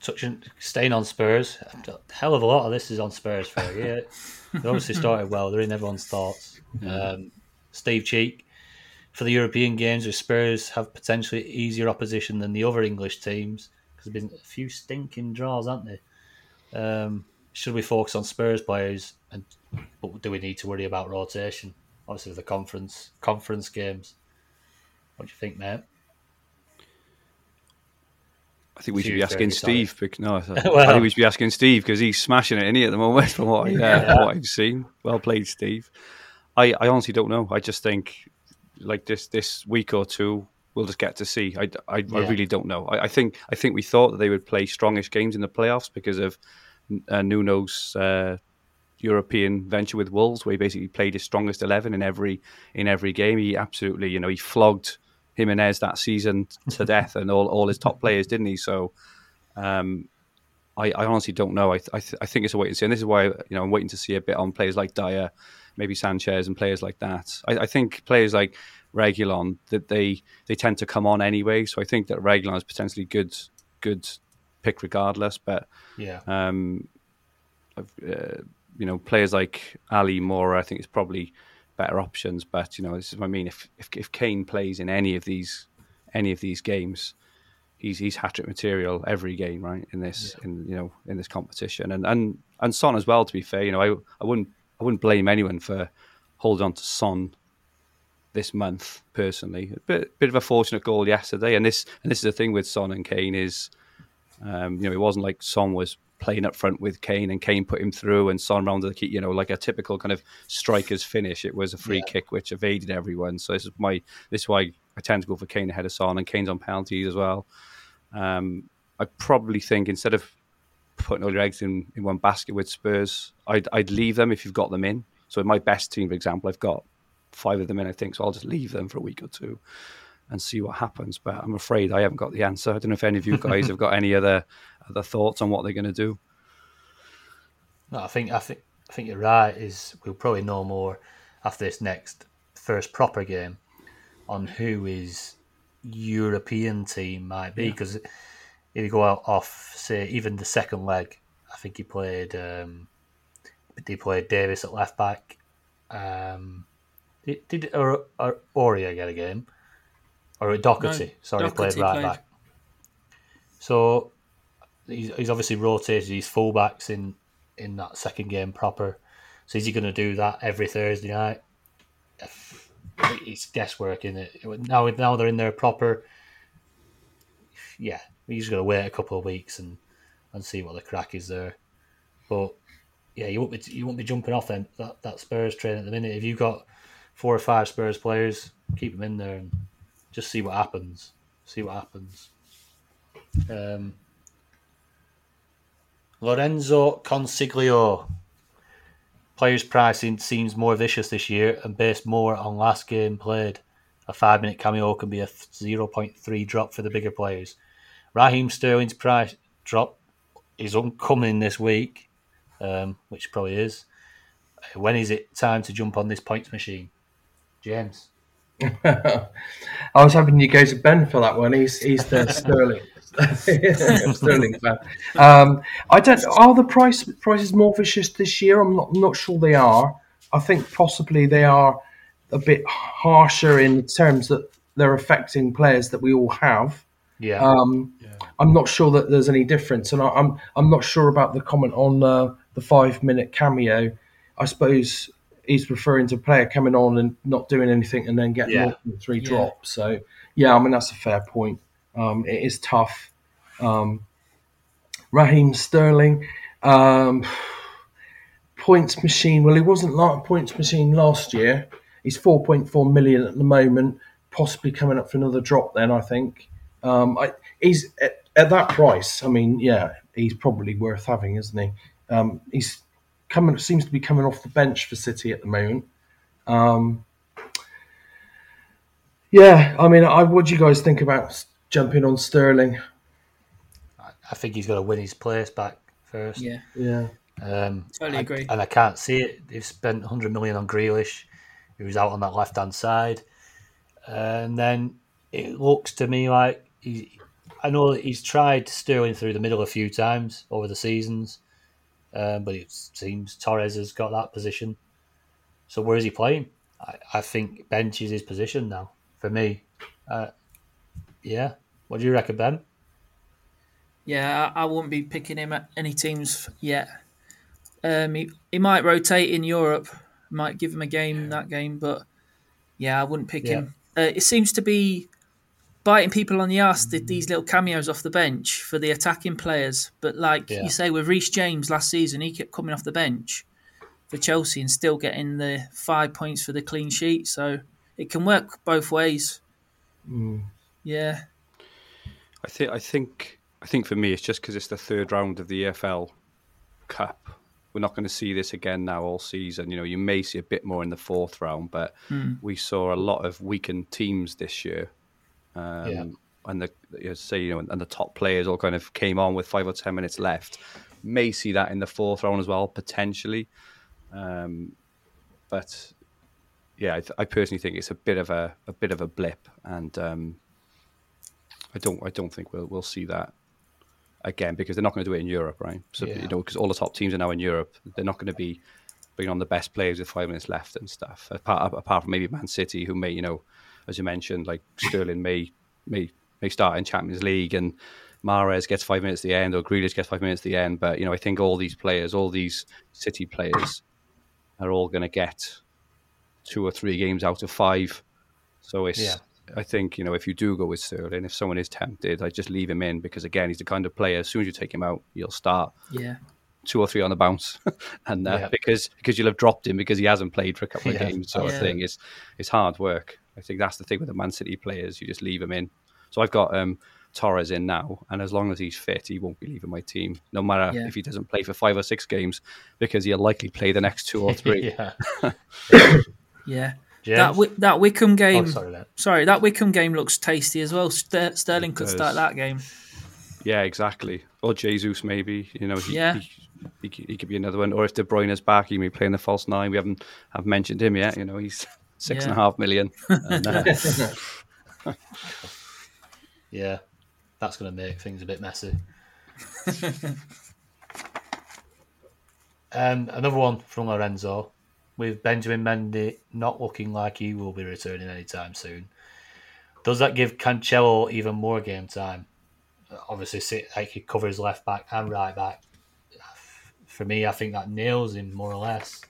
Touching, staying on Spurs. Hell of a lot of this is on Spurs for you. Yeah. They obviously started well. They're in everyone's thoughts. Um, Steve Cheek for the European games, where Spurs have potentially easier opposition than the other English teams because there've been a few stinking draws, haven't they? Um, should we focus on Spurs players, and but do we need to worry about rotation? Obviously, the conference conference games. What do you think, mate? I think we should be asking Steve. No, I [laughs] I think we should be asking Steve because he's smashing it in here at the moment [laughs] from what, I, uh, from what I've seen. Well played, Steve. I, I honestly don't know. I just think like this this week or two we'll just get to see. I, I, I really don't know. I, I think I think we thought that they would play strongish games in the playoffs because of uh, Nuno's uh, European venture with Wolves, where he basically played his strongest eleven in every in every game. He absolutely, you know, he flogged Jimenez that season to [laughs] death, and all, all his top players, didn't he? So, um, I, I honestly don't know. I, th- I, th- I think it's a wait and see, and this is why you know I'm waiting to see a bit on players like Dier, maybe Sanchez, and players like that. I, I think players like Reguilon that they they tend to come on anyway. So I think that Reguilon is potentially good good pick regardless, but Yeah. um, uh, you know, players like Alli Moura, I think is probably better options. But you know, this is what I mean. If if, if Kane plays in any of these any of these games, he's he's hat trick material every game, right? In this in you know in this competition, and and and Son as well. To be fair, you know, I I wouldn't I wouldn't blame anyone for holding on to Son this month personally. A bit bit of a fortunate goal yesterday, and this and this is the thing with Son and Kane is um, you know, it wasn't like Son was playing up front with Kane and Kane put him through and Son rounded the key, you know, like a typical kind of striker's finish. It was a free kick which evaded everyone. So this is my this is why I tend to go for Kane ahead of Son and Kane's on penalties as well. Um, I probably think instead of putting all your eggs in, in one basket with Spurs, I'd I'd leave them if you've got them in. So in my best team, for example, I've got five of them in, I think, so I'll just leave them for a week or two and see what happens. But I'm afraid I haven't got the answer. I don't know if any of you [laughs] guys have got any other other thoughts on what they're going to do. No, I think I think I think you're right. Is we'll probably know more after this next first proper game on who his European team might be. Because if you go out off, say, even the second leg, I think he played. Um, he played Davies at left back. Um, did did or, or Oria get a game? Or Doherty? No, Sorry, he played right played. back. So he's, he's obviously rotated his fullbacks in in that second game proper. So is he going to do that every Thursday night? It's guesswork in it. Now, now they're in there proper. Yeah, he's just going to wait a couple of weeks and, and see what the crack is there. But yeah, you won't be you won't be jumping off then that, that Spurs train at the minute. If you've got four or five Spurs players, keep them in there and just see what happens. See what happens. Um, Lorenzo Consiglio. Players' pricing seems more vicious this year and based more on last game played. A five minute cameo can be a 0.3 drop for the bigger players. Raheem Sterling's price drop is upcoming this week, um, which probably is. When is it time to jump on this points machine? James. I was hoping you go to Ben for that one. He's he's the Sterling [laughs] Sterling fan. Um, I don't. Are the price prices more vicious this year? I'm not I'm not sure they are. I think possibly they are a bit harsher in terms that they're affecting players that we all have. Yeah. Um, yeah. I'm not sure that there's any difference, and I, I'm I'm not sure about the comment on uh, the five minute cameo. I suppose he's referring to player coming on and not doing anything, and then getting Yeah. more than three Yeah. drops. So yeah, I mean that's a fair point. Um, it is tough. Um, Raheem Sterling, um, points machine. Well, he wasn't like a points machine last year. He's 4.4 million at the moment, possibly coming up for another drop. Then I think um, I, he's at, at that price. I mean, yeah, he's probably worth having, isn't he? Um, he's coming seems to be coming off the bench for City at the moment. Um, yeah, I mean, I, what do you guys think about jumping on Sterling? I think he's got to win his place back first. Yeah, Yeah, Um, Totally I- agree. and I can't see it. They've spent 100 million on Grealish, who's out on that left hand side. And then it looks to me like he, I know that he's tried Sterling through the middle a few times over the seasons, um, but it seems Torres has got that position. So where is he playing? I, I think bench is his position now for me. Uh, yeah. What do you reckon, Ben? yeah. I, I wouldn't be picking him at any teams yet. Um, he, he might rotate in Europe, might give him a game that game, but yeah, I wouldn't pick Yeah. him. Uh, it seems to be biting people on the ass did these little cameos off the bench for the attacking players. But like Yeah. you say with Reece James last season, he kept coming off the bench for Chelsea and still getting the five points for the clean sheet. So it can work both ways. Mm. Yeah, I think I think I think for me it's just because it's the third round of the EFL Cup. We're not going to see this again now all season. You know, you may see a bit more in the fourth round, but hmm. we saw a lot of weakened teams this year. Um, Yeah. And the you know, say you know, and the top players all kind of came on with five or ten minutes left. May see that in the fourth round as well, potentially. Um, but yeah, I, th- I personally think it's a bit of a, a bit of a blip, and um, I don't I don't think we'll we'll see that again because they're not going to do it in Europe, right? So Yeah. you know, because all the top teams are now in Europe, they're not going to be bringing on the best players with five minutes left and stuff. Apart apart from maybe Man City, who may you know, as you mentioned, like Sterling may may may start in Champions League and. Mahrez gets five minutes at the end, or Grealish gets five minutes at the end. But you know, I think all these players, all these City players, are all going to get two or three games out of five. So it's, Yeah. I think, you know, if you do go with Sterling, if someone is tempted, I just leave him in because, again, he's the kind of player, as soon as you take him out, he'll start yeah, two or three on the bounce. [laughs] and uh, Yeah. because because you'll have dropped him because he hasn't played for a couple of Yeah. games, sort of thing. It's, it's hard work. I think that's the thing with the Man City players. You just leave them in. So I've got um, Torres in now, and as long as he's fit, he won't be leaving my team, no matter Yeah. if he doesn't play for five or six games, because he'll likely play the next two or [laughs] three. yeah. [laughs] yeah. James? That Wi- that Wycombe oh, game. sorry. Sorry, that Wycombe game looks tasty as well. Ster- Sterling could start that game. Yeah, exactly. Or Jesus, maybe. You know, he, Yeah. he, he, could- he could be another one. Or if De Bruyne is back, he may play in the false nine. We haven't have mentioned him yet. You know, he's six and a Yeah. half million. And, uh, [laughs] Yeah, that's going to make things a bit messy. [laughs] um, another one from Lorenzo with Benjamin Mendy not looking like he will be returning anytime soon. Does that give Cancelo even more game time? Obviously, sit- like he covers left back and right back. For me, I think that nails him more or less.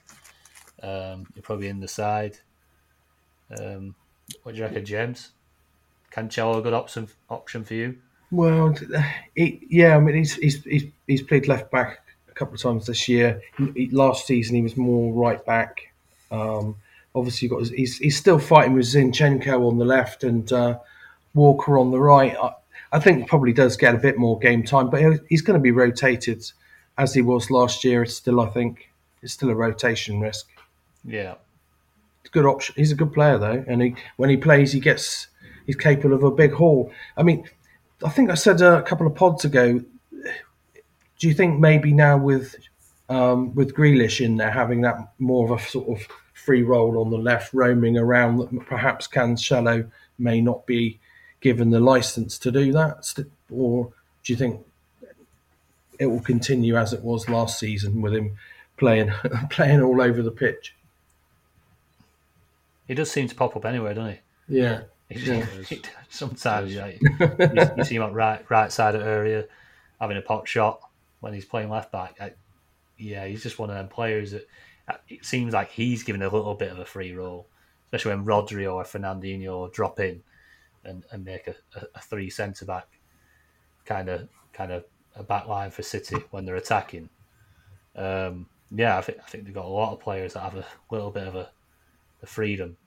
Um, you're probably in the side. Um, what do you reckon, James? Cancelo a good option option for you? Well, he, yeah, I mean, he's, he's he's he's played left back a couple of times this year. He- last season, he was more right back. Um, obviously, got his, he's he's still fighting with Zinchenko on the left and uh, Walker on the right. I, I think he probably does get a bit more game time, but he's going to be rotated as he was last year. It's still, I think, it's still a rotation risk. Yeah, good option. He's a good player though, and he when he plays, he gets he's capable of a big haul. I mean, I think I said a couple of pods ago. Do you think maybe now with um, with Grealish in there having that more of a sort of free role on the left, roaming around, that perhaps Cancelo may not be given the license to do that, or do you think it will continue as it was last season with him playing [laughs] playing all over the pitch? He does seem to pop up anywhere, doesn't he? Yeah. He- he- [laughs] Sometimes like, you, you see him on right right side of area having a pot shot when he's playing left back. I, yeah, he's just one of them players that uh, it seems like he's given a little bit of a free role, especially when Rodri or Fernandinho drop in and, and make a, a, a three centre back kind of kind of a back line for City when they're attacking. Um, yeah, I think I think they've got a lot of players that have a little bit of a, a freedom,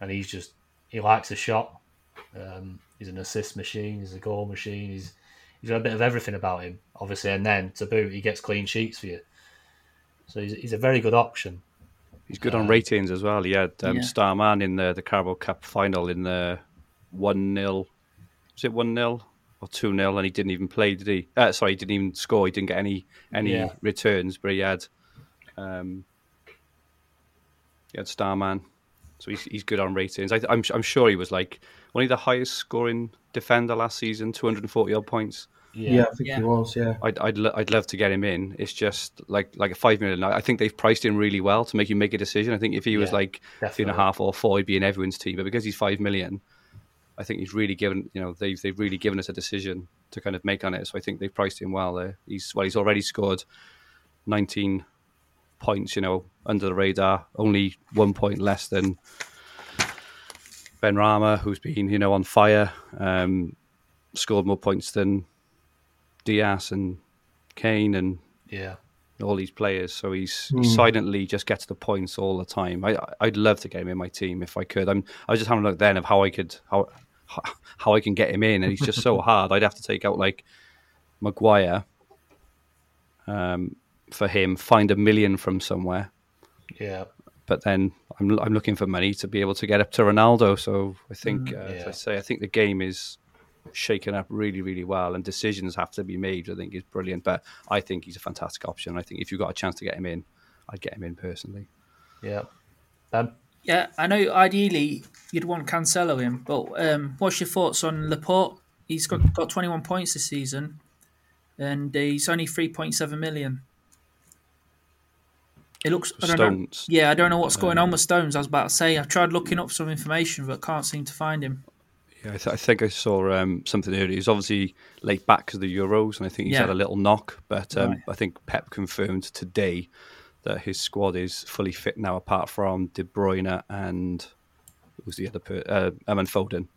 and he's just he likes a shot. Um, he's an assist machine. He's a goal machine. He's he's got a bit of everything about him, obviously. And then to boot, he gets clean sheets for you. So he's, he's a very good option. He's good on ratings as well. He had um, Yeah. Starman in the the Carabao Cup final in the one 0 Was it one 0 or two 0 And he didn't even play, did he? Uh, sorry, he didn't even score. He didn't get any any Yeah. returns, but he had um, he had Starman. So he's he's good on ratings. I, I'm I'm sure he was like only the highest scoring defender last season, 240 odd points. Yeah, I think Yeah. he was. Yeah, I'd I'd, lo- I'd love to get him in. It's just like like a five million. I I think they've priced him really well to make you make a decision. I think if he was Yeah, like three definitely. half or four, he'd be in everyone's team. But because he's five million, I think he's really given you know they've they've really given us a decision to kind of make on it. So I think they've priced him well there. He's well, he's already scored nineteen points. You know, under the radar, only one point less than Benrahma, who's been you know on fire. Um, scored more points than Dias and Kane and Yeah. all these players. So he's he silently just gets the points all the time. I I'd love to get him in my team if I could. I'm I was just having a look then of how I could how [laughs] how I can get him in, and he's just so [laughs] hard. I'd have to take out like Maguire um, for him, find a million from somewhere, Yeah. but then I'm I'm looking for money to be able to get up to Ronaldo. So I think, uh, as I say, I think the game is shaken up really, really well, and decisions have to be made. I think is brilliant, but I think he's a fantastic option. I think if you've got a chance to get him in, I'd get him in personally. Yeah. Ben? Yeah, I know. Ideally, you'd want Cancelo in, but um, what's your thoughts on Laporte? He's got got 21 points this season, and he's only 3.7 million. It looks. I don't know. Yeah, I don't know what's going on with Stones. I was about to say I tried looking up some information, but can't seem to find him. Yeah, I, th- I think I saw um, something earlier. He's obviously late back because of the Euros, and I think he's Yeah. had a little knock. But um, Right. I think Pep confirmed today that his squad is fully fit now, apart from De Bruyne and who's the other per- uh, Evan Foden.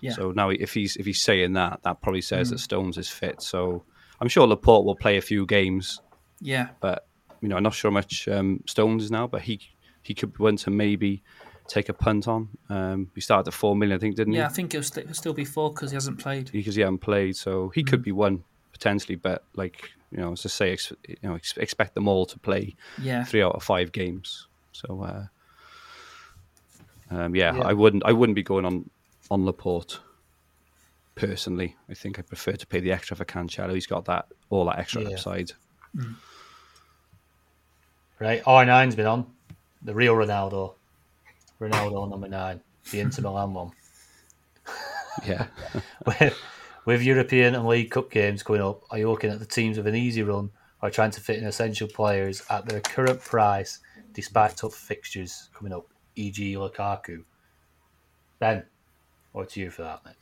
Yeah. So now, if he's if he's saying that, that probably says Mm. that Stones is fit. So I'm sure Laporte will play a few games, Yeah, but you know, I'm not sure how much um, Stones is now. But he he could be one to maybe take a punt on. Um, he started at four million, I think, didn't he? yeah. I think he'll, st- he'll still be four because he hasn't played. because he hasn't played, so he Mm. could be one potentially. But like you know, as I say, ex- you know, ex- expect them all to play Yeah, three out of five games. So uh, um, yeah, Yeah. I wouldn't, I wouldn't be going on on Laporte personally. I think I prefer to pay the extra for Cancelo. He's got that all that extra Yeah. upside. Right. R9's been on. The real Ronaldo. Ronaldo number nine. The Inter Milan one. [laughs] Yeah, [laughs] with, with European and League Cup games coming up, are you looking at the teams with an easy run or trying to fit in essential players at their current price despite tough fixtures coming up, e.g. Lukaku? Ben, what's you for that, mate?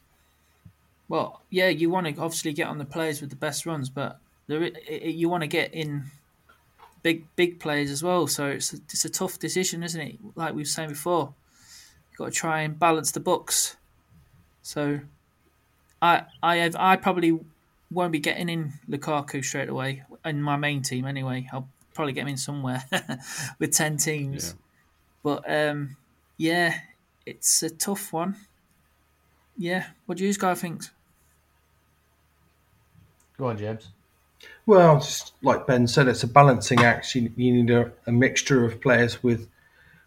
Well, yeah, you want to obviously get on the players with the best runs, but there, i- i- you want to get in big, big players as well. So it's a, it's a tough decision, isn't it? Like we were saying before, you've got to try and balance the books. So, I, I, have, I probably won't be getting in Lukaku straight away in my main team anyway. I'll probably get him in somewhere [laughs] with ten teams. But um, yeah, it's a tough one. Yeah, what do you guys think? Go on, James. Well, just like Ben said, it's a balancing act. You, you need a, a mixture of players with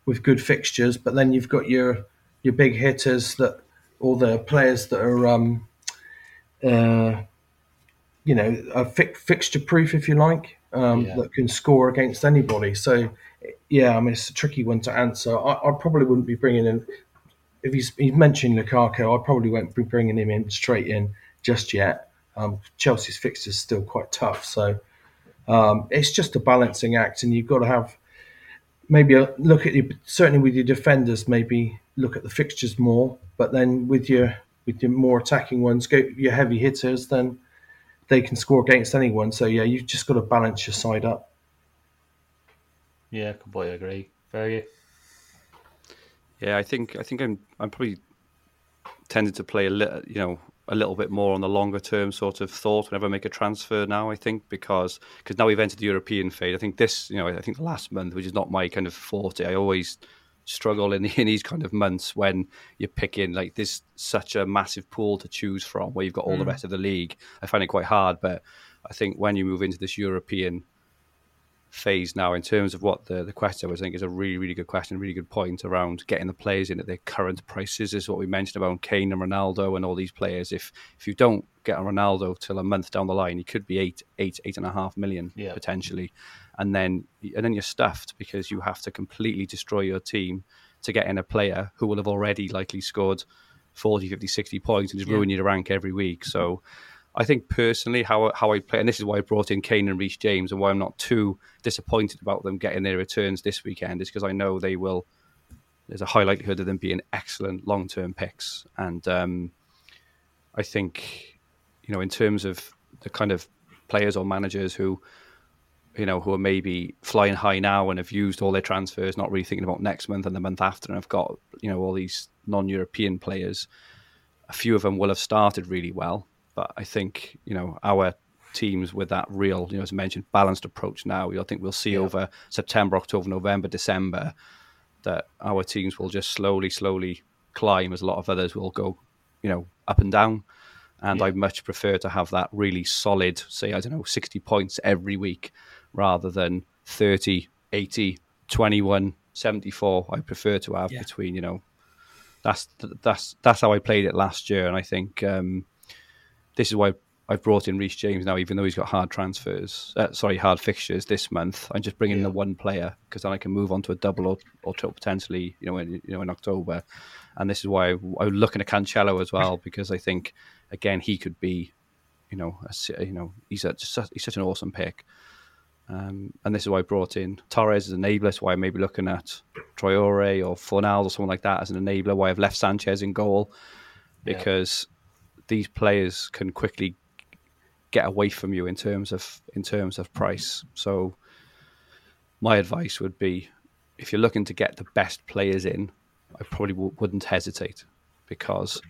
with good fixtures, but then you've got your your big hitters that, or the players that are, um, uh, you know, are fi- fixture proof, if you like, um, Yeah. that can score against anybody. So, yeah, I mean, it's a tricky one to answer. I, I probably wouldn't be bringing in if he's, he's mentioned Lukaku. I probably won't be bringing him in straight in just yet. Um, Chelsea's fixture's still quite tough, so um, it's just a balancing act, and you've got to have maybe a look at your certainly with your defenders, maybe look at the fixtures more, but then with your with your more attacking ones, go your heavy hitters, then they can score against anyone. So yeah, you've just got to balance your side up. Yeah, completely agree. Very yeah. I think I think I'm I'm probably tended to play a little, you know, a little bit more on the longer term sort of thought whenever I make a transfer now. I think because because now we've entered the European phase. I think this, you know, I think the last month, which is not my kind of forte. I always struggle in, [laughs] in these kind of months when you're picking like there's such a massive pool to choose from where you've got all the hmm. rest of the league. I find it quite hard, but I think when you move into this European phase now in terms of what the, the question was. I think is a really, really good question, really good point around getting the players in at their current prices. Is what we mentioned about Kane and Ronaldo and all these players. If if you don't get a Ronaldo till a month down the line, he could be eight, eight, eight and a half million Yeah. potentially, and then and then you're stuffed because you have to completely destroy your team to get in a player who will have already likely scored 40, 50, 60 points and just ruin your rank every week. So. I think personally, how how I play, and this is why I brought in Kane and Reece James, and why I'm not too disappointed about them getting their returns this weekend, is because I know they will. There's a high likelihood of them being excellent long term picks, and um, I think, you know, in terms of the kind of players or managers who, you know, who are maybe flying high now and have used all their transfers, not really thinking about next month and the month after, and have got you know all these non-European players. A few of them will have started really well, but I think you know our teams with that real, you know, as I mentioned, balanced approach now. I think we'll see over September, October, November, December that our teams will just slowly, slowly climb as a lot of others will go, you know, up and down. And I much prefer to have that really solid, say, I don't know, 60 points every week rather than 30, 80, 21, 74. I prefer to have Yeah. between, you know, that's that's that's how I played it last year. And I think um, this is why I've brought in Reece James now, even though he's got hard transfers, uh, sorry, hard fixtures this month. I'm just bringing the one player because then I can move on to a double or, or triple potentially, you know, in, you know, in October. And this is why I, I'm looking at Cancelo as well because I think again he could be, you know, a, you know, he's a, such, he's such an awesome pick. Um, and this is why I brought in Torres as an enabler. That's why I may be looking at Traore or Fornal or someone like that as an enabler. Why I've left Sanchez in goal because these players can quickly get away from you in terms of in terms of price. So my advice would be if you're looking to get the best players in, I probably w- wouldn't hesitate because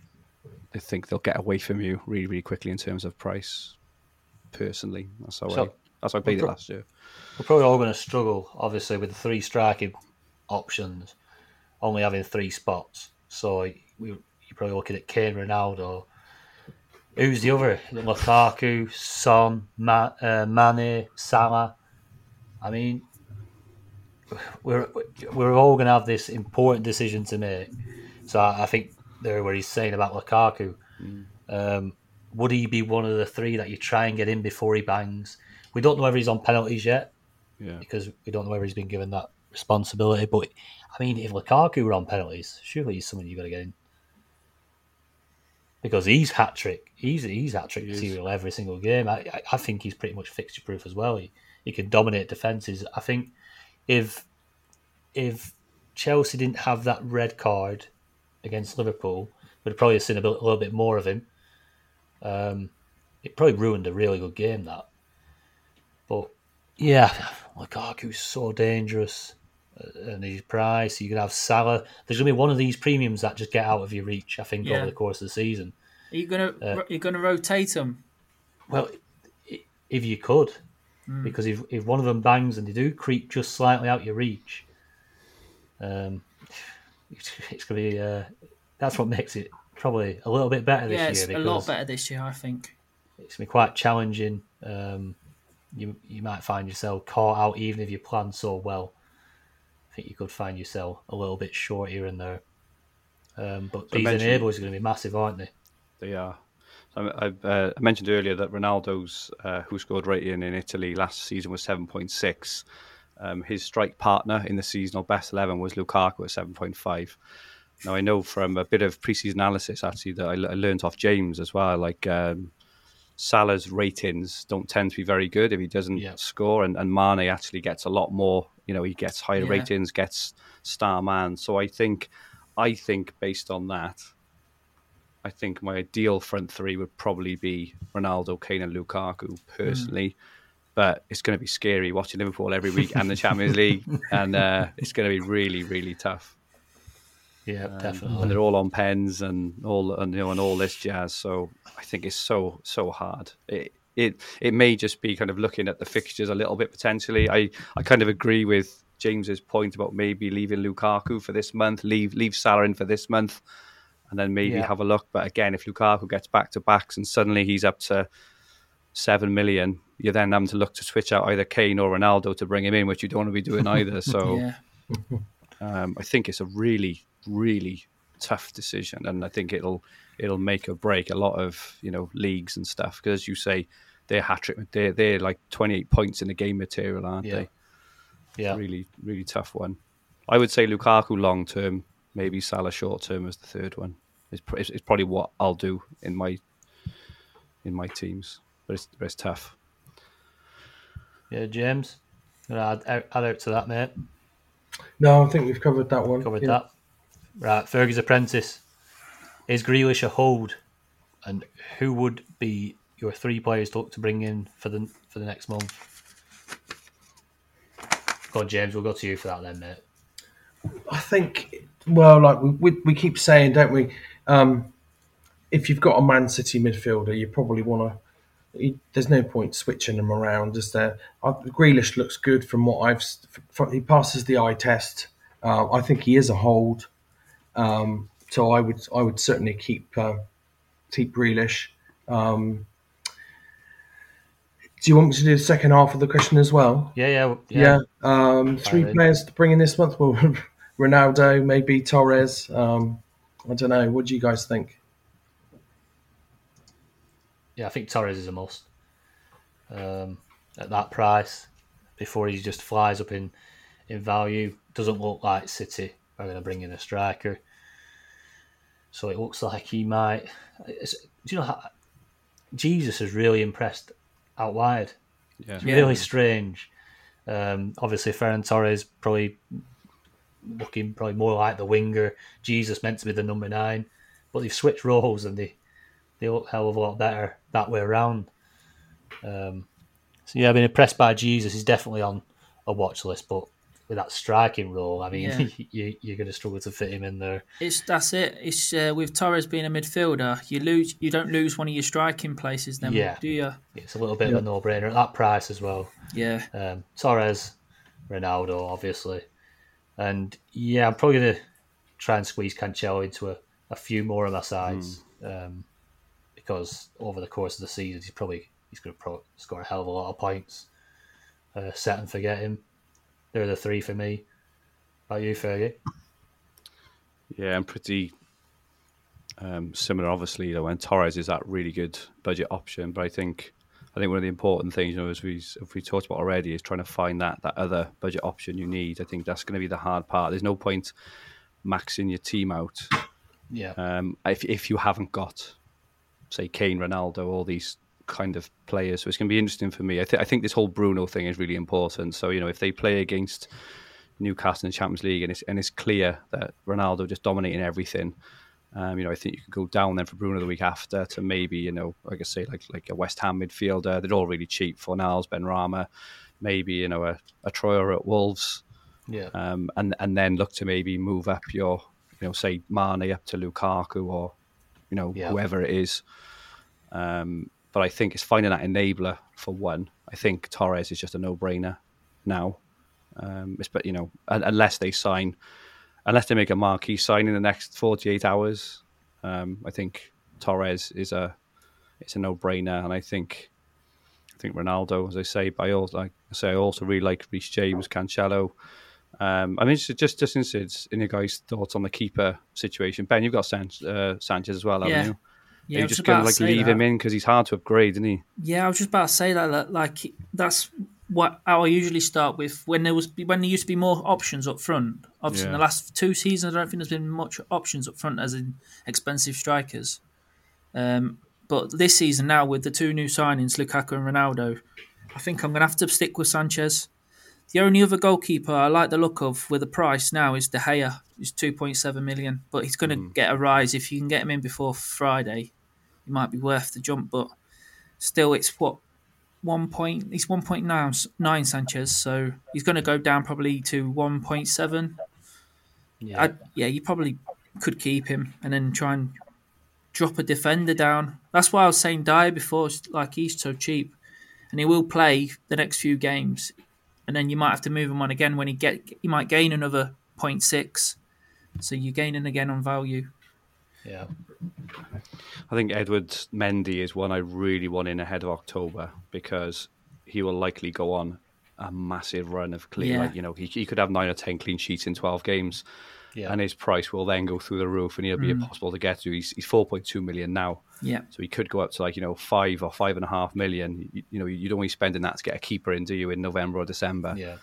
I think they'll get away from you really really quickly in terms of price. Personally, that's how I So- that's how I played it last year. We're probably all going to struggle, obviously, with the three striking options, only having three spots. So we, you're probably looking at Kane, Ronaldo. Who's the other? Lukaku, Son, Ma, uh, Mane, Salah. I mean, we're we're all going to have this important decision to make. So I, I think there, where he's saying about Lukaku, um, would he be one of the three that you try and get in before he bangs? We don't know whether he's on penalties yet Yeah. because we don't know whether he's been given that responsibility. But I mean, if Lukaku were on penalties, surely he's someone you've got to get in because he's hat trick. He's he's hat trick material every single game. I, I think he's pretty much fixture proof as well. He he can dominate defenses. I think if if Chelsea didn't have that red card against Liverpool, we'd probably have seen a, bit, a little bit more of him. Um, it probably ruined a really good game that. But yeah, [sighs] Lukaku's so dangerous, and his price. You can have Salah. There's gonna be one of these premiums that just get out of your reach. I think Yeah. over the course of the season. Are you gonna Uh, you're gonna rotate them? Well, if you could, because if if one of them bangs and they do creep just slightly out your reach, um, it's, it's gonna be. Uh, that's what makes it probably a little bit better this Yeah, year it's a lot better this year, I think. it's gonna be quite challenging. Um, you you might find yourself caught out even if you plan so well. I think you could find yourself a little bit short here and there. Um, but So these enablers are going to be massive, aren't they? They are. So I, I, uh, I mentioned earlier that Ronaldo's uh, WhoScored rating in in Italy last season was 7.6. Um, his strike partner in the seasonal best 11 was Lukaku at 7.5. Now, I know from a bit of preseason analysis actually that I, I learned off James as well. Like um, Salah's ratings don't tend to be very good if he doesn't Yeah. score, and, and Mane actually gets a lot more. You know, he gets higher Yeah. ratings, gets star man. So I think, I think based on that, I think my ideal front three would probably be Ronaldo, Kane, and Lukaku personally. But it's going to be scary watching Liverpool every week and the Champions League, [laughs] and uh, it's going to be really, really tough. Yeah, Um, definitely. and they're all on pens and all and you know and all this jazz. So I think it's so so hard. It it it may just be kind of looking at the fixtures a little bit potentially. I I kind of agree with James's point about maybe leaving Lukaku for this month, leave leave Salah in for this month, and then maybe Yeah. have a look. But again, if Lukaku gets back to backs and suddenly he's up to seven million, you're then having to look to switch out either Kane or Ronaldo to bring him in, which you don't want to be doing [laughs] either. So Yeah, um, I think it's a really, really tough decision, and I think it'll it'll make or break a lot of you know leagues and stuff. Because as you say, they're hat trick, they're they're like 28 points in the game material, aren't Yeah. they? Yeah. Really, really tough one. I would say Lukaku long term, maybe Salah short term as the third one. It's, it's, it's probably what I'll do in my in my teams, but it's, but it's tough. Yeah, James. Add, add add out to that, mate. No, I think we've covered that one. Covered Yeah. that. Right, Fergie's apprentice. Is Grealish a hold? And who would be your three players to look to bring in for the for the next month? Go on, James. We'll go to you for that then, mate. I think, well, like we, we, we keep saying, don't we? Um, if you've got a Man City midfielder, you probably want to. There's no point switching them around, is there? Uh, Grealish looks good from what I've. He passes the eye test. Uh, I think he is a hold. Um, so I would I would certainly keep uh, keep Grealish. Um, do you want me to do the second half of the question as well? Yeah, yeah, Yeah. Um, three players to bring in this month. Well, [laughs] Ronaldo, maybe Torres. Um, I don't know. What do you guys think? Yeah, I think Torres is a must. Um, at that price, before he just flies up in, in value, doesn't look like City are going to bring in a striker. So it looks like he might. It's, do you know how Jesus has really impressed out wide? Yeah. It's really strange. Um, obviously, Ferran Torres probably looking probably more like the winger. Jesus meant to be the number nine, but they've switched roles and they they look hell of a lot better that way around. Um, so yeah, I've been impressed by Jesus. He's definitely on a watch list, but with that striking role, I mean, Yeah. [laughs] you, you're going to struggle to fit him in there. it's that's it. It's uh, with Torres being a midfielder, you lose. You don't lose one of your striking places, then Yeah. do you? It's a little bit of a no-brainer at that price as well. Yeah, Um, Torres, Ronaldo, obviously, and yeah, I'm probably going to try and squeeze Cancelo into a, a few more of my sides um, because over the course of the season, he's probably he's going to pro- score a hell of a lot of points. Uh, set and forget him. They're the three for me. How about you, Fergie? Yeah, I'm pretty um, similar. Obviously, you know, and Torres is that really good budget option, but I think I think one of the important things, you know, as we if we talked about already, is trying to find that that other budget option you need. I think that's going to be the hard part. There's no point maxing your team out Yeah, um, if if you haven't got, say, Kane, Ronaldo, all these kind of players. So it's going to be interesting for me. I, th- I think this whole Bruno thing is really important. So you know, if they play against Newcastle in the Champions League and it's and it's clear that Ronaldo just dominating everything. Um, you know, I think you could go down then for Bruno the week after to maybe, you know, like I say, like like a West Ham midfielder. They're all really cheap. Fornals, Benrahma, maybe, you know, a, a Traore at Wolves yeah, um, and and then look to maybe move up your, you know, say Mane up to Lukaku or, you know, Yeah. whoever it is. Um, but I think it's finding that enabler for one. I think Torres is just a no-brainer now. Um, it's, but you know, unless they sign, unless they make a marquee sign in the next forty-eight hours, um, I think Torres is a it's a no-brainer, and I think I think Ronaldo, as I say, but I also like I say I also really like Reece James, Cancelo. Um, I'm interested just just interested in your guys' thoughts on the keeper situation. Ben, you've got San, uh, Sanchez as well, haven't Yeah. you? Yeah. You just going to like leave that. him in because he's hard to upgrade, isn't he? Yeah, I was just about to say that. that, Like that's what how I usually start with when there was when there used to be more options up front. Obviously, in the last two seasons, I don't think there's been much options up front as in expensive strikers. Um, but this season now with the two new signings, Lukaku and Ronaldo, I think I'm going to have to stick with Sanchez. The only other goalkeeper I like the look of with a price now is De Gea. He's 2.7 million, but he's going to hmm. get a rise if you can get him in before Friday. He might be worth the jump, but still, it's what one point. He's 1.9 nine Sanchez, so he's going to go down probably to 1.7. yeah. I, yeah, you probably could keep him and then try and drop a defender down. That's why I was saying Dier before. Like he's so cheap, and he will play the next few games, and then you might have to move him on again when he get. He might gain another 0.6, so you're gaining again on value. Yeah. I think Edward Mendy is one I really want in ahead of October because he will likely go on a massive run of clean. Yeah. Like, you know, he, he could have nine or ten clean sheets in twelve games, Yeah. and his price will then go through the roof, and he'll be impossible to get to. He's he's four point two million now, Yeah. so he could go up to like you know five or five and a half million. You, you know, you don't want to be spending that to get a keeper in, do you, in November or December? yeah.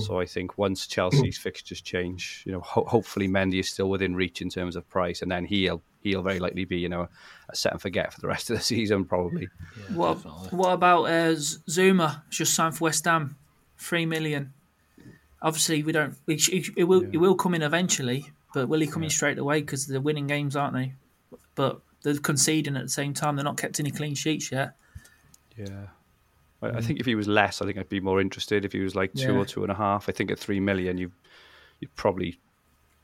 So I think once Chelsea's [clears throat] fixtures change, you know, ho- hopefully Mendy is still within reach in terms of price, and then he'll he'll very likely be you know a set and forget for the [laughs] rest of the season probably. What, what about uh, Zouma? Just signed for West Ham, three million. Obviously, we don't. It, it, it will. It will come in eventually, but will he come in straight away? Because they're winning games, aren't they? But they're conceding at the same time. They're not kept any clean sheets yet. Yeah. I I mm. think if he was less, I think I'd be more interested. If he was like two Yeah. or two and a half, I think at three million, you you're probably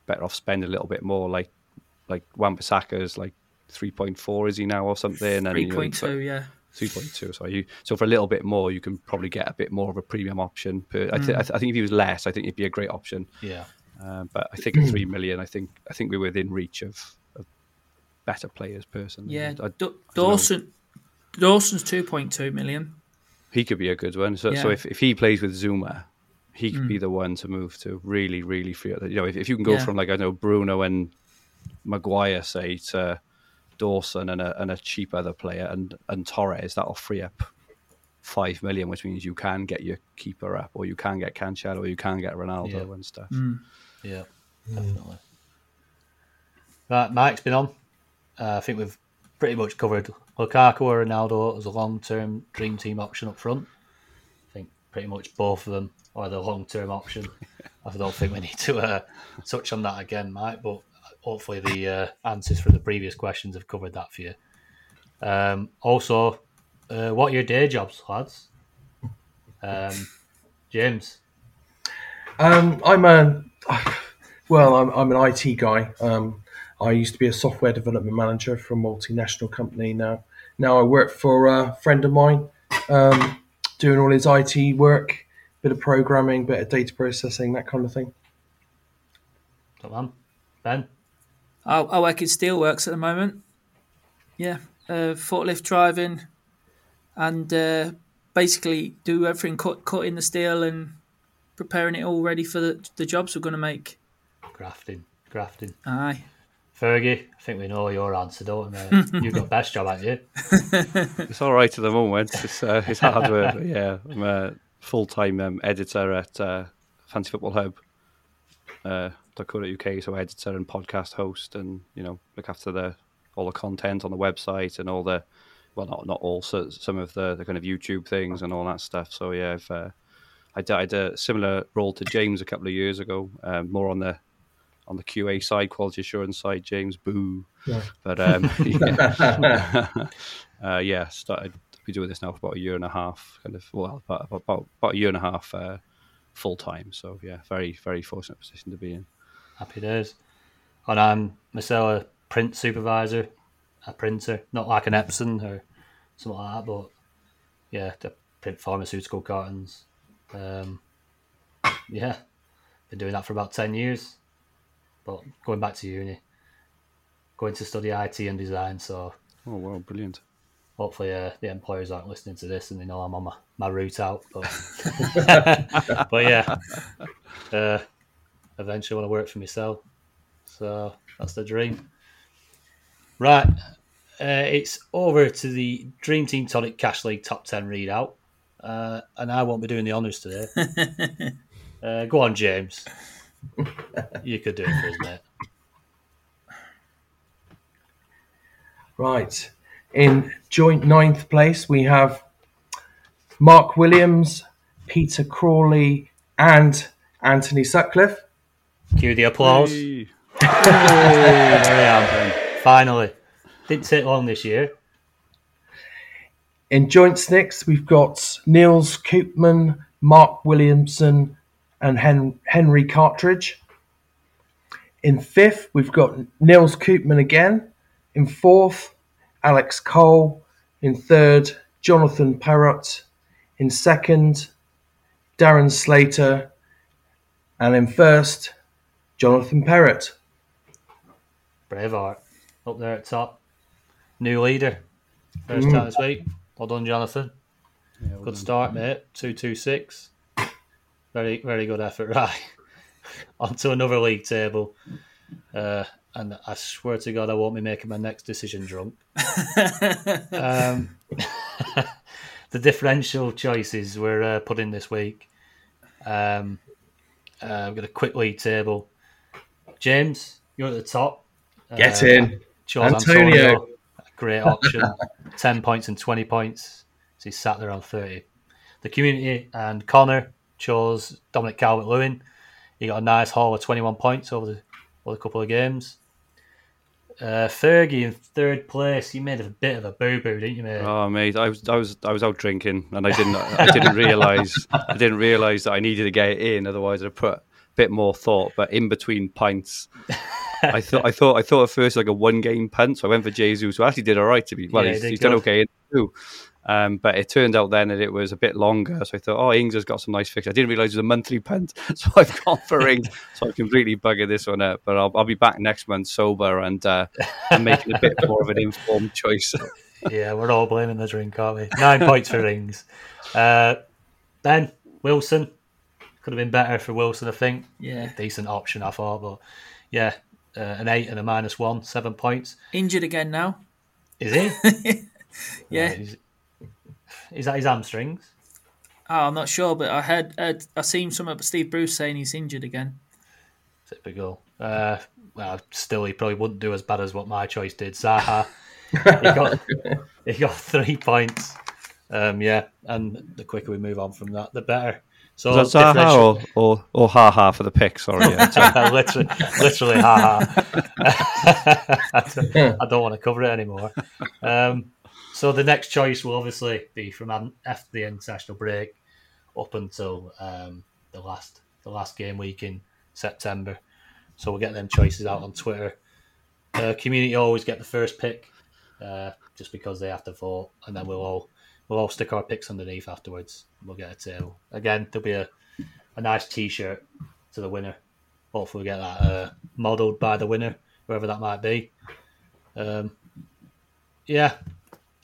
better off spending a little bit more. Like like Wan-Bissaka is like three point four, is he now or something? And, Three you know, point it's two, like- yeah. 3.2 so you so for a little bit more you can probably get a bit more of a premium option per, I, Mm. th- I, th- I think if he was less i think it'd be a great option Yeah. um, but i think at 3 [clears throat] million i think i think we're within reach of, of better players personally Yeah, I- Da- Dawson. Dawson's two point two million. he could be a good one so, so Yeah. Mm. if, if he plays with zouma he could be the one to move to really really free you know if, if you can go Yeah. from like i know bruno and maguire say to dawson and a, and a cheap other player and and torres that'll free up five million, which means you can get your keeper up, or you can get Cancelo, or you can get Ronaldo Yeah. and stuff. Yeah, definitely. Right, Mike's been on. Uh, I think we've pretty much covered Lukaku or Ronaldo as a long-term dream team option up front. I think pretty much both of them are the long-term option. [laughs] I don't think we need to uh, touch on that again, Mike. But hopefully the uh, answers for the previous questions have covered that for you. Um, also, uh, what are your day jobs, lads? Um, James. Um, I'm a well, I'm, I'm an IT guy. Um, I used to be a software development manager for a multinational company. Now, now I work for a friend of mine, um, doing all his IT work, bit of programming, bit of data processing, that kind of thing. Top man. Ben. I, I work in steelworks at the moment. Yeah, uh, forklift driving, and uh, basically do everything cut, cutting the steel and preparing it all ready for the, the jobs we're going to make. Grafting. Grafting. Aye. Fergie, I think we know your answer, don't we. [laughs] You've got best job, haven't you? [laughs] It's all right at the moment. It's uh, it's hard work. yeah, I'm a full time um, editor at uh, Fantasy Football Hub. Uh, .co.uk, so editor and podcast host, and you know look after the all the content on the website and all the well, not not all, so some of the, the kind of YouTube things and all that stuff. So yeah, I've uh, I did, I did a similar role to James a couple of years ago, um, more on the on the QA side, quality assurance side. James, boo. But um, [laughs] yeah, [laughs] uh, yeah, started been doing this now for about a year and a half, kind of well, about about, about a year and a half uh, full time. So yeah, very very fortunate position to be in. Happy days. And I'm myself a print supervisor, a printer, not like an Epson or something like that, but yeah, to print pharmaceutical cartons. Um, yeah, been doing that for about 10 years, but going back to uni, going to study IT and design, so Oh wow, brilliant! hopefully uh, the employers aren't listening to this and they know I'm on my, my route out. But, [laughs] [laughs] but yeah, uh, eventually want to work for myself. So that's the dream. Right, uh, it's over to the Dream Team Tonic Cash League Top 10 readout. Uh, and I won't be doing the honours today. [laughs] uh, go on, James. You could do it for us, mate. Right. In joint ninth place, we have Mark Williams, Peter Crawley, and Anthony Sutcliffe. Cue the applause. Hey. There I am. Finally. Didn't take long this year. In joint sixth, we've got Niels Koopman, Mark Williamson, and Hen- Henry Cartridge. In fifth, we've got Niels Koopman again. In fourth, Alex Cole. In third, Jonathan Parrott. In second, Darren Slater. And in first, Jonathan Parrott. Braveheart. up there at top. New leader. First time this week. Well done, Jonathan. Good start, mate. Two two six. Very very good effort. [laughs] Right. Onto another league table. Uh, and I swear to God, I won't be making my next decision drunk. [laughs] um, [laughs] the differential choices we're uh, put in this week. Um, uh, we've got a quick league table. James, you're at the top. Get Uh, in. Chose Antonio. Antonio. Great option. [laughs] 10 points and 20 points. So he sat there on 30. The community and Connor chose Dominic Calvert Lewin. He got a nice haul of 21 points over the, over the couple of games. Uh, Fergie in third place. You made a bit of a boo boo, didn't you, mate? Oh mate, I was I was I was out drinking and I didn't I didn't [laughs] realise I didn't realise that I needed to get it in, otherwise I'd put a bit more thought. But in between pints, [laughs] I thought I thought I thought at first like a one game punt, so I went for Jesus, who actually did all right to be well, Yeah, he's, he's done okay in two. Um, but it turned out then that it was a bit longer, so I thought, oh, Ings has got some nice fixes. I didn't realise it was a monthly punt, [laughs] so I've gone for Ings. so I completely buggered this one up. But I'll, I'll be back next month sober and uh, and making a bit more of an informed choice. [laughs] Yeah, we're all blaming the drink, aren't we? Nine points for Ings. Uh, ben Wilson could have been better for Wilson, I think. Yeah. decent option, I thought, but yeah, uh, an eight and a minus one, seven points. Injured again now. Is he? [laughs] Yeah. Is, is that his hamstrings? Oh, I'm not sure, but I heard, heard I seen some of Steve Bruce saying he's injured again. Typical. Uh, well, still, he probably wouldn't do as bad as what my choice did. Zaha, he got [laughs] he got three points. Um, yeah, and the quicker we move on from that, the better. So Was that Zaha or, or, or Ha Ha for the pick? Sorry. Yeah, [laughs] literally, literally, haha. [laughs] I don't- I don't want to cover it anymore. Um, so the next choice will obviously be from after the international break up until um, the last the last game week in September. So we'll get them choices out on Twitter. Uh, community always get the first pick, uh, just because they have to vote, and then we'll all we'll all stick our picks underneath afterwards. We'll get a table again. There'll be a, a nice T-shirt to the winner. Hopefully, we get that uh, modelled by the winner, whoever that might be. Um, yeah.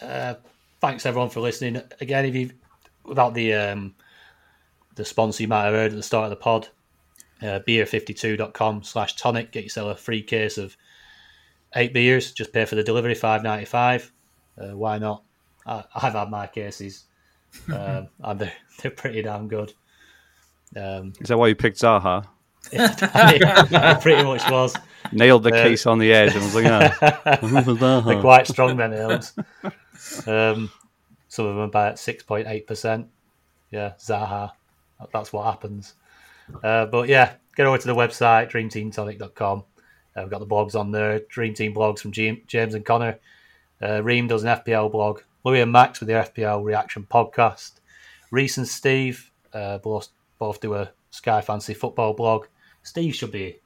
Uh, thanks everyone for listening. Again, if you without the um, the sponsor you might have heard at the start of the pod, uh, beer52.com slash tonic. Get yourself a free case of eight beers. Just pay for the delivery, five ninety five. Uh, why not? I, I've had my cases, um, [laughs] and they're, they're pretty damn good. Um, Is that why you picked Zaha? it [laughs] pretty much was. Nailed the Uh, case on the edge and was like, [laughs] was They're quite strong, then ales. Um, some of them about six point eight percent. Yeah, Zaha. That's what happens. Uh, but yeah, get over to the website dreamteamtonic.com. Uh, we've got the blogs on there. Dream Team blogs from Jam- James and Connor. Uh, Reem does an FPL blog. Louis and Max with the FPL reaction podcast. Reese and Steve uh, both both do a Sky Fantasy football blog. Steve should be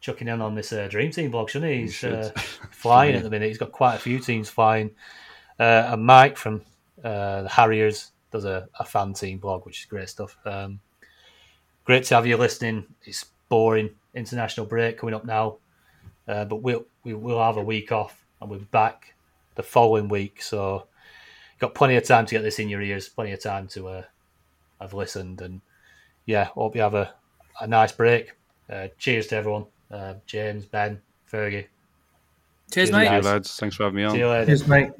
chucking in on this uh, Dream Team blog, shouldn't he? He's should. uh, [laughs] flying at the minute. He's got quite a few teams flying. Uh, and Mike from uh, the Harriers does a, a fan team blog, which is great stuff. Um, great to have you listening. It's boring international break coming up now, uh, but we'll we will have a week off and we're back the following week. So got plenty of time to get this in your ears. Plenty of time to uh, have listened and yeah, hope you have a, a nice break. Uh, cheers to everyone. Uh, James, Ben, Fergie. Cheers, Cheers, mate. Thank guys. you, lads. Thanks for having me on. See you later. Cheers, mate.